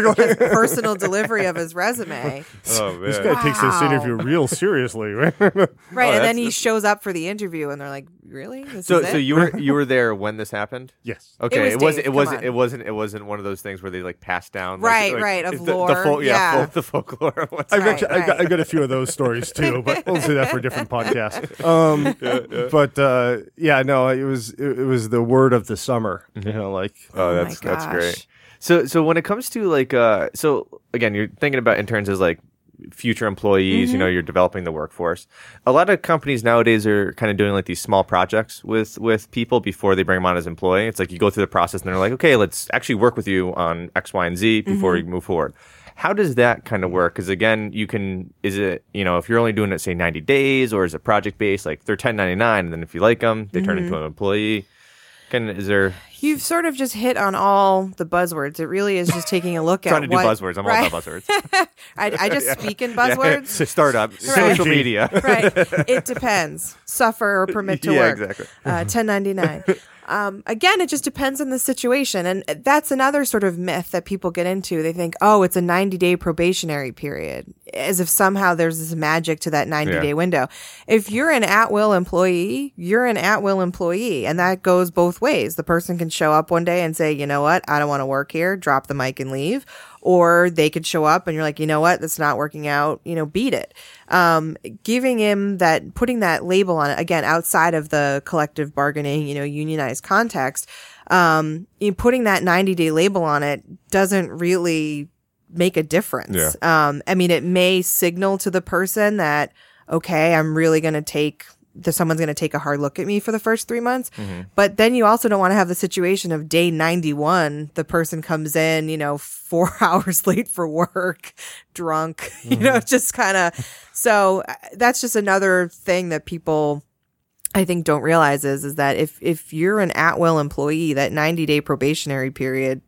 personal delivery of his resume. [laughs] Oh man! This guy takes this interview real seriously, [laughs] right? Right. and then he shows up for the interview and they're like, really? This So is so you were [laughs] you were there when this happened? yes. Okay, it, wasn't. It wasn't. It wasn't. It wasn't one of those things where they like passed down. like- Right, like, right, of the, the lore, fol- yeah, yeah. fol- the folklore. I've Right, got, I, got, I right. got a few of those stories too, but we'll say that for a different podcast. Um, But uh, yeah, no, it was it, it was the word of the summer. You know, like Oh, my that's that's great. So so when it comes to like uh so again you're thinking about interns as like future employees, you know, mm-hmm. you're developing the workforce. A lot of companies nowadays are kind of doing like these small projects with with people before they bring them on as employee. It's like you go through the process and they're like, "Okay, let's actually work with you on X, Y, and Z before we mm-hmm. move forward." How does that kind of work? Because again, you can is it you know if you're only doing it say 90 days or is it project based? Like they're 1099, and then if you like them, they turn into mm-hmm. an employee. Can is there You've sort of just hit on all the buzzwords. It really is just taking a look at trying to do what- buzzwords? I'm right? all about buzzwords. [laughs] I, I just speak in buzzwords. [laughs] So startup, social media. right. [laughs] It depends. Suffer or permit to Yeah, work. exactly. Uh, 1099. Um, again, it just depends on the situation. And that's another sort of myth that people get into. They think, oh, it's a 90 day probationary period, as if somehow there's this magic to that 90 day Yeah. window. If you're an at will employee, you're an at will employee. And that goes both ways. The person can show up one day and say, you know what, I don't want to work here, drop the mic and leave. Or they could show up and you're like, you know what, that's not working out, you know, beat it. Um, giving him that, putting that label on it, again, outside of the collective bargaining, you know, unionized context, um, you putting that 90 day label on it doesn't really make a difference. Yeah. Um, I mean, it may signal to the person that, okay, I'm really going to take that someone's going to take a hard look at me for the first three months. But then you also don't want to have the situation of day 91, the person comes in, you know, [laughs] four [laughs] hours late for work, drunk, [laughs] you know, just kind of. So uh, that's just another thing that people. I think don't realize is is that if if you're an at will employee, that 90 day probationary period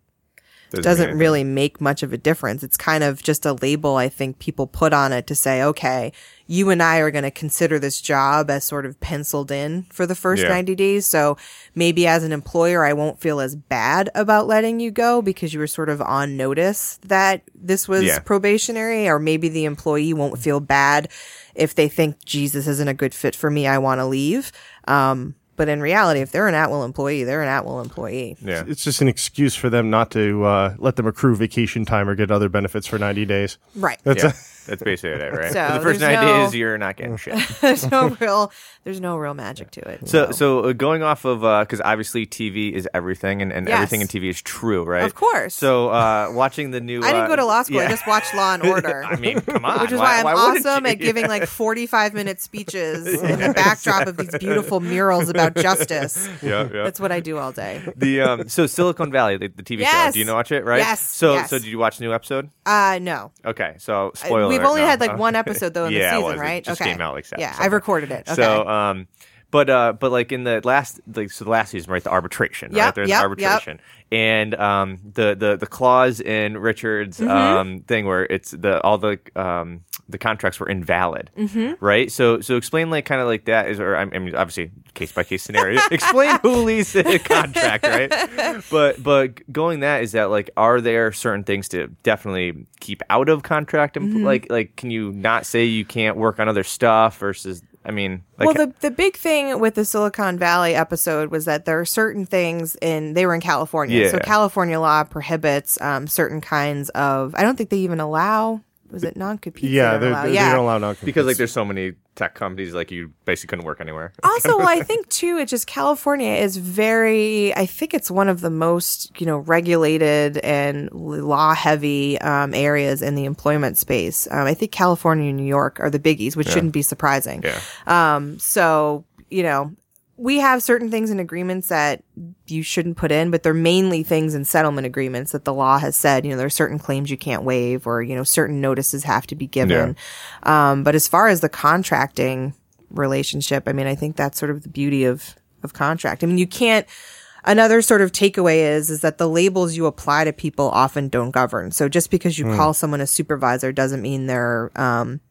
doesn't mean really make much of a difference. It's kind of just a label I think people put on it to say, okay, you and I are going to consider this job as sort of penciled in for the first Yeah. 90 days. So maybe as an employer, I won't feel as bad about letting you go because you were sort of on notice that this was Yeah. probationary, or maybe the employee won't feel bad if they think Jesus isn't a good fit for me. I want to leave. Um, but in reality, if they're an at will employee, they're an at will employee. Yeah. it's just an excuse for them not to uh, let them accrue vacation time or get other benefits for ninety days. Right. That's Yeah. That's basically it, right? So the first 90 no- days, you're not getting shit. [laughs] there's no real there's no real magic to it. So, so uh, going off of because obviously TV is everything, and, and Yes. everything in TV is true, right? Of course. So, uh, watching the new, [laughs] I didn't uh, go to law school. yeah. I just watched Law and [laughs] Order. I mean, come on, which is why, I'm wouldn't awesome you? at giving like 45 minute speeches in the backdrop of these beautiful murals about justice. yeah, yeah. That's what I do all day. the um, so Silicon Valley, the, the TV show. Do you know watch it? Right. Yes, So, yes. so did you watch the new episode? Uh, no. Okay, so Uh, spoiler. We've only no. had like [laughs] one episode though in yeah, the it season, was. right? It just okay. came out like yeah, Saturday. I recorded it. Okay. So, um, but uh, but like in the last, like so the last season, right? The arbitration, right? Yep, There's yep, yep. arbitration, and um, the the the clause in Richard's Mm-hmm. um thing where it's the all the um the contracts were invalid, mm-hmm. right? So so explain like kind of like that is, or I mean, obviously case by case scenario. [laughs] explain who leads the [laughs] contract, right? But but going that is that like, are there certain things to definitely keep out of contract? And Mm-hmm. like like, can you not say you can't work on other stuff versus? I mean, like, well, the the big thing with the Silicon Valley episode was that there are certain things in they were in California, so California law prohibits um, certain kinds of. I don't think they even allow. Was it non compete? Yeah, they're, allow? they yeah. don't allow non compete because like there's so many tech companies like you basically couldn't work anywhere. [laughs] also well, i think too it's just california is very i think it's one of the most you know regulated and law heavy um, areas in the employment space um, i think california and new york are the biggies which shouldn't be surprising Yeah. um, so you know we have certain things in agreements that you shouldn't put in, but they're mainly things in settlement agreements that the law has said, you know, there are certain claims you can't waive or, you know, certain notices have to be given. Um, but as far as the contracting relationship, I mean, I think that's sort of the beauty of, of contract. I mean, you can't, another sort of takeaway is, is that the labels you apply to people often don't govern. So just because you call someone a supervisor doesn't mean they're, um,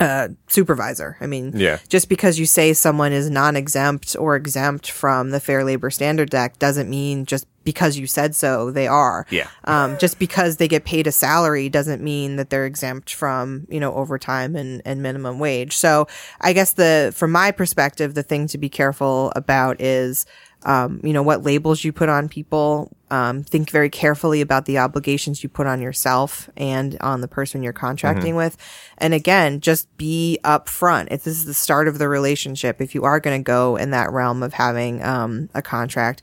uh, supervisor. I mean, Yeah. just because you say someone is non-exempt or exempt from the Fair Labor Standards Act doesn't mean just because you said so they are. Yeah. Um, just because they get paid a salary doesn't mean that they're exempt from you know overtime and and minimum wage. So I guess the from my perspective, the thing to be careful about is. Um, you know, what labels you put on people. Um, think very carefully about the obligations you put on yourself and on the person you're contracting with. And again, just be upfront. If this is the start of the relationship, if you are going to go in that realm of having, um, a contract,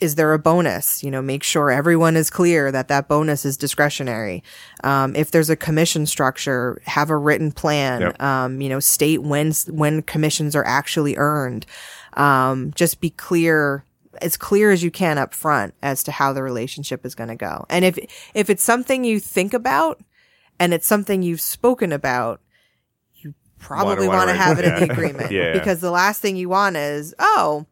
is there a bonus? You know, make sure everyone is clear that that bonus is discretionary. Um, if there's a commission structure, have a written plan. Yep. Um, you know, state when when commissions are actually earned. Um, just be clear as clear as you can up front as to how the relationship is going to go. And if if it's something you think about and it's something you've spoken about, you probably want to have it in [laughs] the agreement yeah. because the last thing you want is, oh,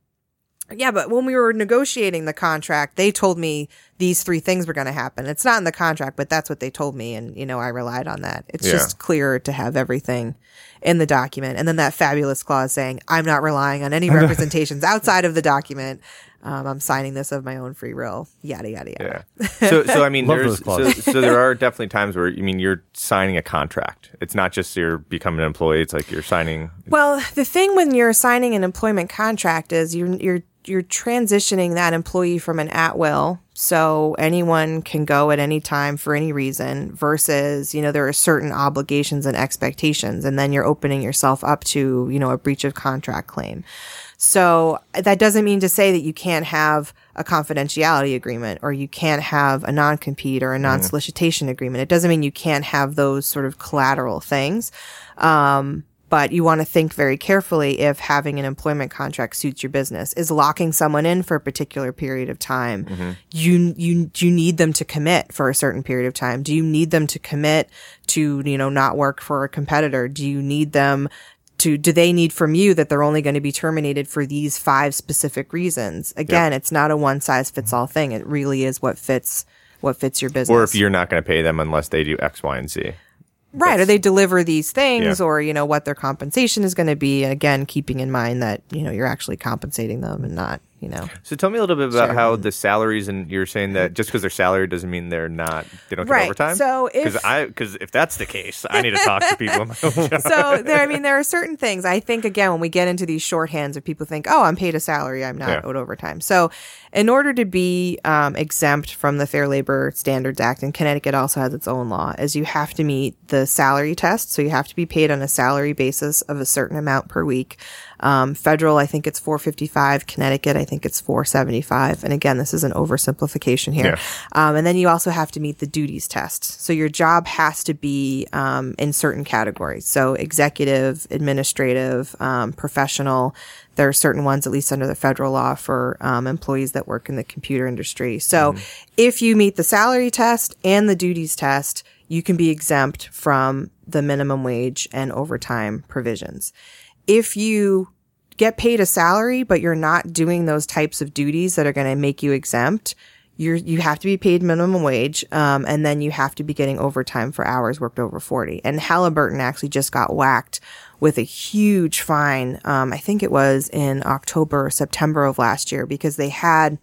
yeah, but when we were negotiating the contract, they told me these three things were going to happen. It's not in the contract, but that's what they told me. And, you know, I relied on that. It's Yeah. just clearer to have everything in the document. And then that fabulous clause saying, I'm not relying on any representations outside of the document. Um, I'm signing this of my own free will, yada, yada, yada. Yeah. [laughs] So, so I mean, Love there's so, so there are definitely times where I mean you're signing a contract. It's not just you're becoming an employee. It's like you're signing. Well, the thing when you're signing an employment contract is you're you're you're transitioning that employee from an at will, so anyone can go at any time for any reason, versus you know there are certain obligations and expectations, and then you're opening yourself up to you know a breach of contract claim. So that doesn't mean to say that you can't have a confidentiality agreement or you can't have a non-compete or a non-solicitation agreement. It doesn't mean you can't have those sort of collateral things. Um, but you want to think very carefully if having an employment contract suits your business. Is locking someone in for a particular period of time? Mm-hmm. You, you, do you need them to commit for a certain period of time? Do you need them to commit to, you know, not work for a competitor? Do you need them to do they need from you that they're only going to be terminated for these five specific reasons again it's not a one size fits all thing it really is what fits what fits your business Or if you're not going to pay them unless they do X, Y, and Z. right or they deliver these things Yeah. or you know what their compensation is going to be and again keeping in mind that you know you're actually compensating them and not you know. So tell me a little bit about Sure. how the salaries and you're saying that just because they're salary doesn't mean they're not they don't get Right. overtime. So if- because I because if that's the case, I need to talk to people. In my own [laughs] so there, I mean, there are certain things. I think again, when we get into these shorthands, if people think, "Oh, I'm paid a salary, I'm not Yeah. owed overtime." So, in order to be um, exempt from the Fair Labor Standards Act, and Connecticut also has its own law, is you have to meet the salary test. So you have to be paid on a salary basis of a certain amount per week. Um, federal, I think it's 455. Connecticut, I think it's 475. And again, this is an oversimplification here. Yeah. Um, and then you also have to meet the duties test. So your job has to be um, in certain categories. So executive, administrative, um, professional. There are certain ones, at least under the federal law, for um, employees that work in the computer industry. So if you meet the salary test and the duties test, you can be exempt from the minimum wage and overtime provisions. If you get paid a salary, but you're not doing those types of duties that are going to make you exempt, you're, you have to be paid minimum wage. Um, and then you have to be getting overtime for hours worked over 40. And Halliburton actually just got whacked with a huge fine. Um, I think it was in October September of last year because they had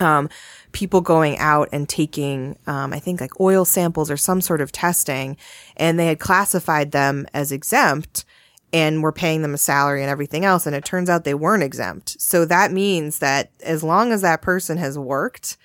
um, people going out and taking, um, I think like oil samples or some sort of testing, and they had classified them as exempt and were paying them a salary and everything else. And it turns out they weren't exempt. So that means that as long as that person has worked,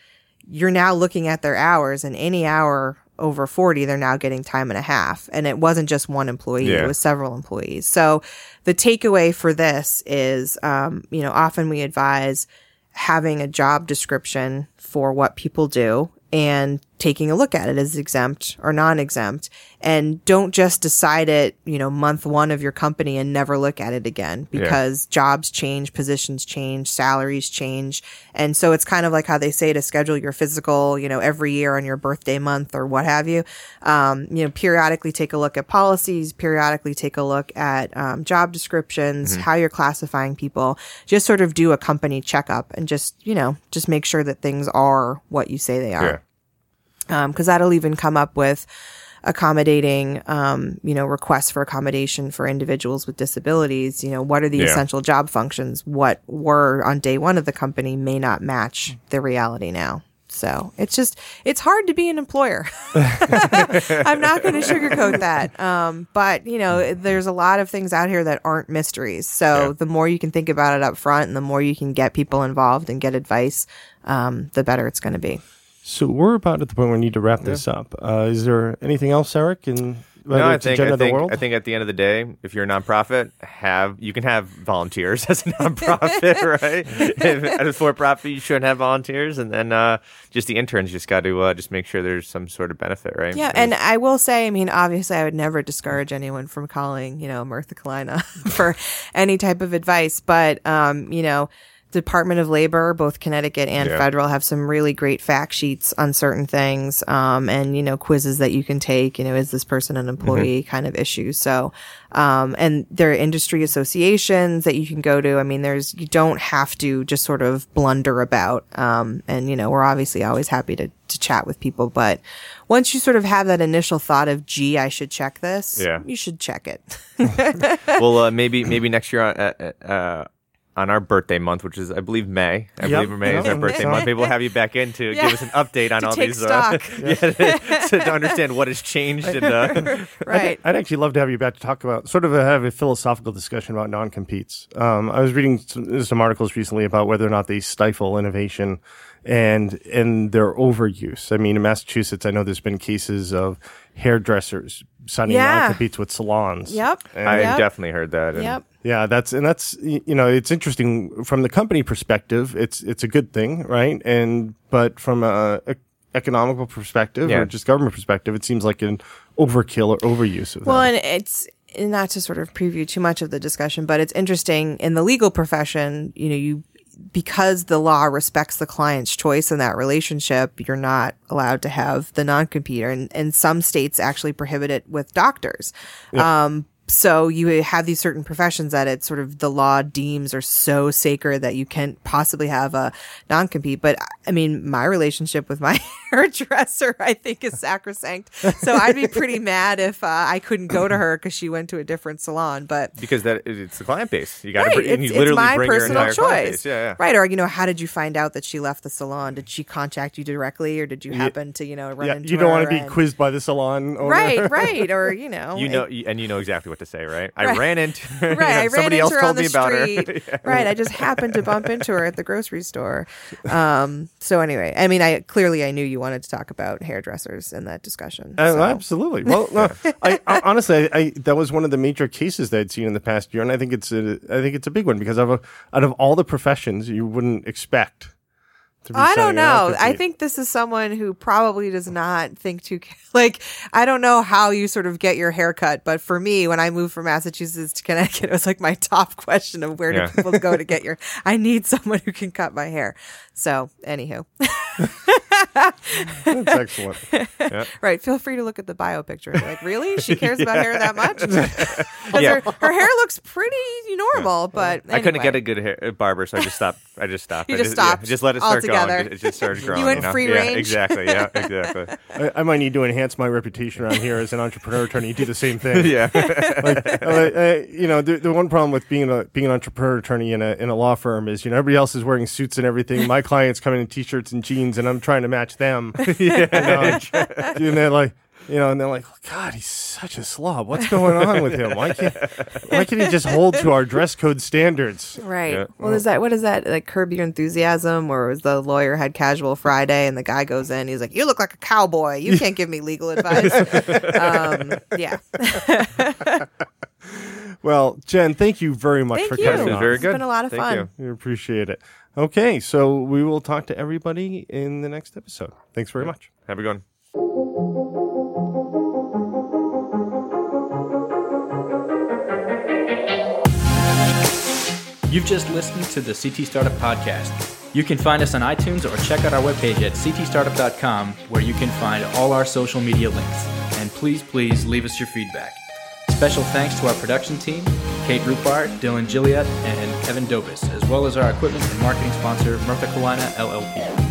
you're now looking at their hours and any hour over 40, they're now getting time and a half. And it wasn't just one employee, Yeah. it was several employees. So the takeaway for this is, um, you know, often we advise having a job description for what people do and taking a look at it as exempt or non-exempt and don't just decide it, you know, month one of your company and never look at it again because jobs change, positions change, salaries change. And so it's kind of like how they say to schedule your physical, you know, every year on your birthday month or what have you. Um, you know, periodically take a look at policies, periodically take a look at um, job descriptions, how you're classifying people. Just sort of do a company checkup and just, you know, just make sure that things are what you say they are Yeah. Because that'll even come up with accommodating, um, you know, requests for accommodation for individuals with disabilities. You know, what are the Yeah. essential job functions? What were on day one of the company may not match the reality now. So it's just, it's hard to be an employer. [laughs] I'm not going to sugarcoat that. Um, but you know, there's a lot of things out here that aren't mysteries. So Yeah. the more you can think about it up front and the more you can get people involved and get advice, um, the better it's going to be. So we're about at the point where we need to wrap this up. Uh, is there anything else, Eric? And No, I think I of the think, world? I think at the end of the day, if you're a nonprofit, have you can have volunteers [laughs] as a nonprofit, [laughs] right? If, at a for-profit, you shouldn't have volunteers, and then uh, just the interns just got to uh, just make sure there's some sort of benefit, right? Yeah, and I will say, I mean, obviously, I would never discourage anyone from calling, you know, Murtha Cullina [laughs] for any type of advice. But, um, you know, Department of Labor, both Connecticut and Yeah. federal, have some really great fact sheets on certain things, um, and you know, quizzes that you can take. You know, is this person an employee? Kind of issues. So, um, and there are industry associations that you can go to. I mean, there's you don't have to just sort of blunder about. Um, and you know, we're obviously always happy to to chat with people, but once you sort of have that initial thought of, gee, I should check this, Yeah. you should check it. [laughs] [laughs] well, uh, maybe maybe next year uh, uh, on our birthday month, which is I believe May. I Yep. believe May is our birthday month. Maybe we'll have you back in to Yeah. [laughs] give us an update on To all take these. Uh, stock. [laughs] yeah, to, to understand what has changed. And, uh, [laughs] right. I'd actually love to have you back to talk about sort of a, have a philosophical discussion about non-competes. Um, I was reading some, some articles recently about whether or not they stifle innovation and and their overuse. I mean, in Massachusetts, I know there's been cases of hairdressers signing Yeah. non-competes with salons. Yep. And- I Yep. definitely heard that. and- Yep. Yeah, that's and that's you know it's interesting from the company perspective. It's it's a good thing, right? And but from a, a economical perspective Yeah. or just government perspective, it seems like an overkill or overuse of Well, that. and it's not to sort of preview too much of the discussion, but it's interesting in the legal profession, you know, you because the law respects the client's choice in that relationship, you're not allowed to have the non-compete. And, and some states actually prohibit it with doctors. Um, so you have these certain professions that it sort of the law deems are so sacred that you can't possibly have a non compete. But I mean, my relationship with my [laughs] hairdresser, I think, is sacrosanct. So I'd be pretty [laughs] mad if uh, I couldn't go to her because she went to a different salon. But because that it's the client base. You got to right, bring, it's, you literally my bring your personal entire choice. Yeah, yeah. Right. Or, you know, how did you find out that she left the salon? Did she contact you directly or did you happen to, you know, run into her? Yeah, into you don't want to be and- quizzed by the salon owner. Right, [laughs] right. Or, you know, You know, and you know exactly what to say, right? I Right. ran into. [laughs] Right, [laughs] I ran Somebody into else her told me about street. [laughs] her. Right, I just happened to bump into her at the grocery store. Um, so anyway, I mean, I clearly I knew you wanted to talk about hairdressers in that discussion. Uh, so. Absolutely. Well, no, I, I honestly, I, I that was one of the major cases that I'd seen in the past year, and I think it's a, I think it's a big one because of a, out of all the professions you wouldn't expect. I don't know. I think this is someone who probably does not think too [laughs] like I don't know how you sort of get your hair cut, but for me, when I moved from Massachusetts to Connecticut, [laughs] it was like my top [laughs] question of where Yeah. do people go to get your I need someone who can cut my hair. So anywho. That's excellent. [laughs] Right. Feel free to look at the bio picture. Like, really? She [laughs] cares about hair that much? Yeah. [laughs] her, her hair looks pretty normal, but I couldn't get a good hair, uh, barber, so I just stopped. I just stopped. You I just yeah, stopped just let it start altogether. going. It just started growing. You went know? free yeah, range. Exactly. Yeah. Exactly. I, I might need to enhance my reputation around here as an entrepreneur attorney. Do the same thing. yeah. uh, uh, you know, the, the one problem with being a being an entrepreneur attorney in a in a law firm is, you know, everybody else is wearing suits and everything. My clients come in in t-shirts and jeans, and I'm trying to match them. [laughs] [laughs] yeah, and they're like, you know, and they're like, God, he's such a slob. What's going on with him? Why can't Why can't he just hold to our dress code standards? Right. Yeah. Well, is that what is that like Curb Your Enthusiasm, or was the lawyer had casual Friday, and the guy goes in, he's like, "You look like a cowboy. You can't give me legal [laughs] advice." um, yeah. Well, Jen, thank you very much Thank for you. coming This was on. very It's good. been a lot of Thank fun. you. We appreciate it. Okay, so we will talk to everybody in the next episode. Thanks very much. Have a good one. You've just listened to the CT Startup Podcast. You can find us on iTunes or check out our webpage at ctstartup.com where you can find all our social media links. And please, please leave us your feedback. Special thanks to our production team, Kate Rupart, Dylan Gilliatt, and Kevin Dobis, as well as our equipment and marketing sponsor, Murtha Cullina LLP.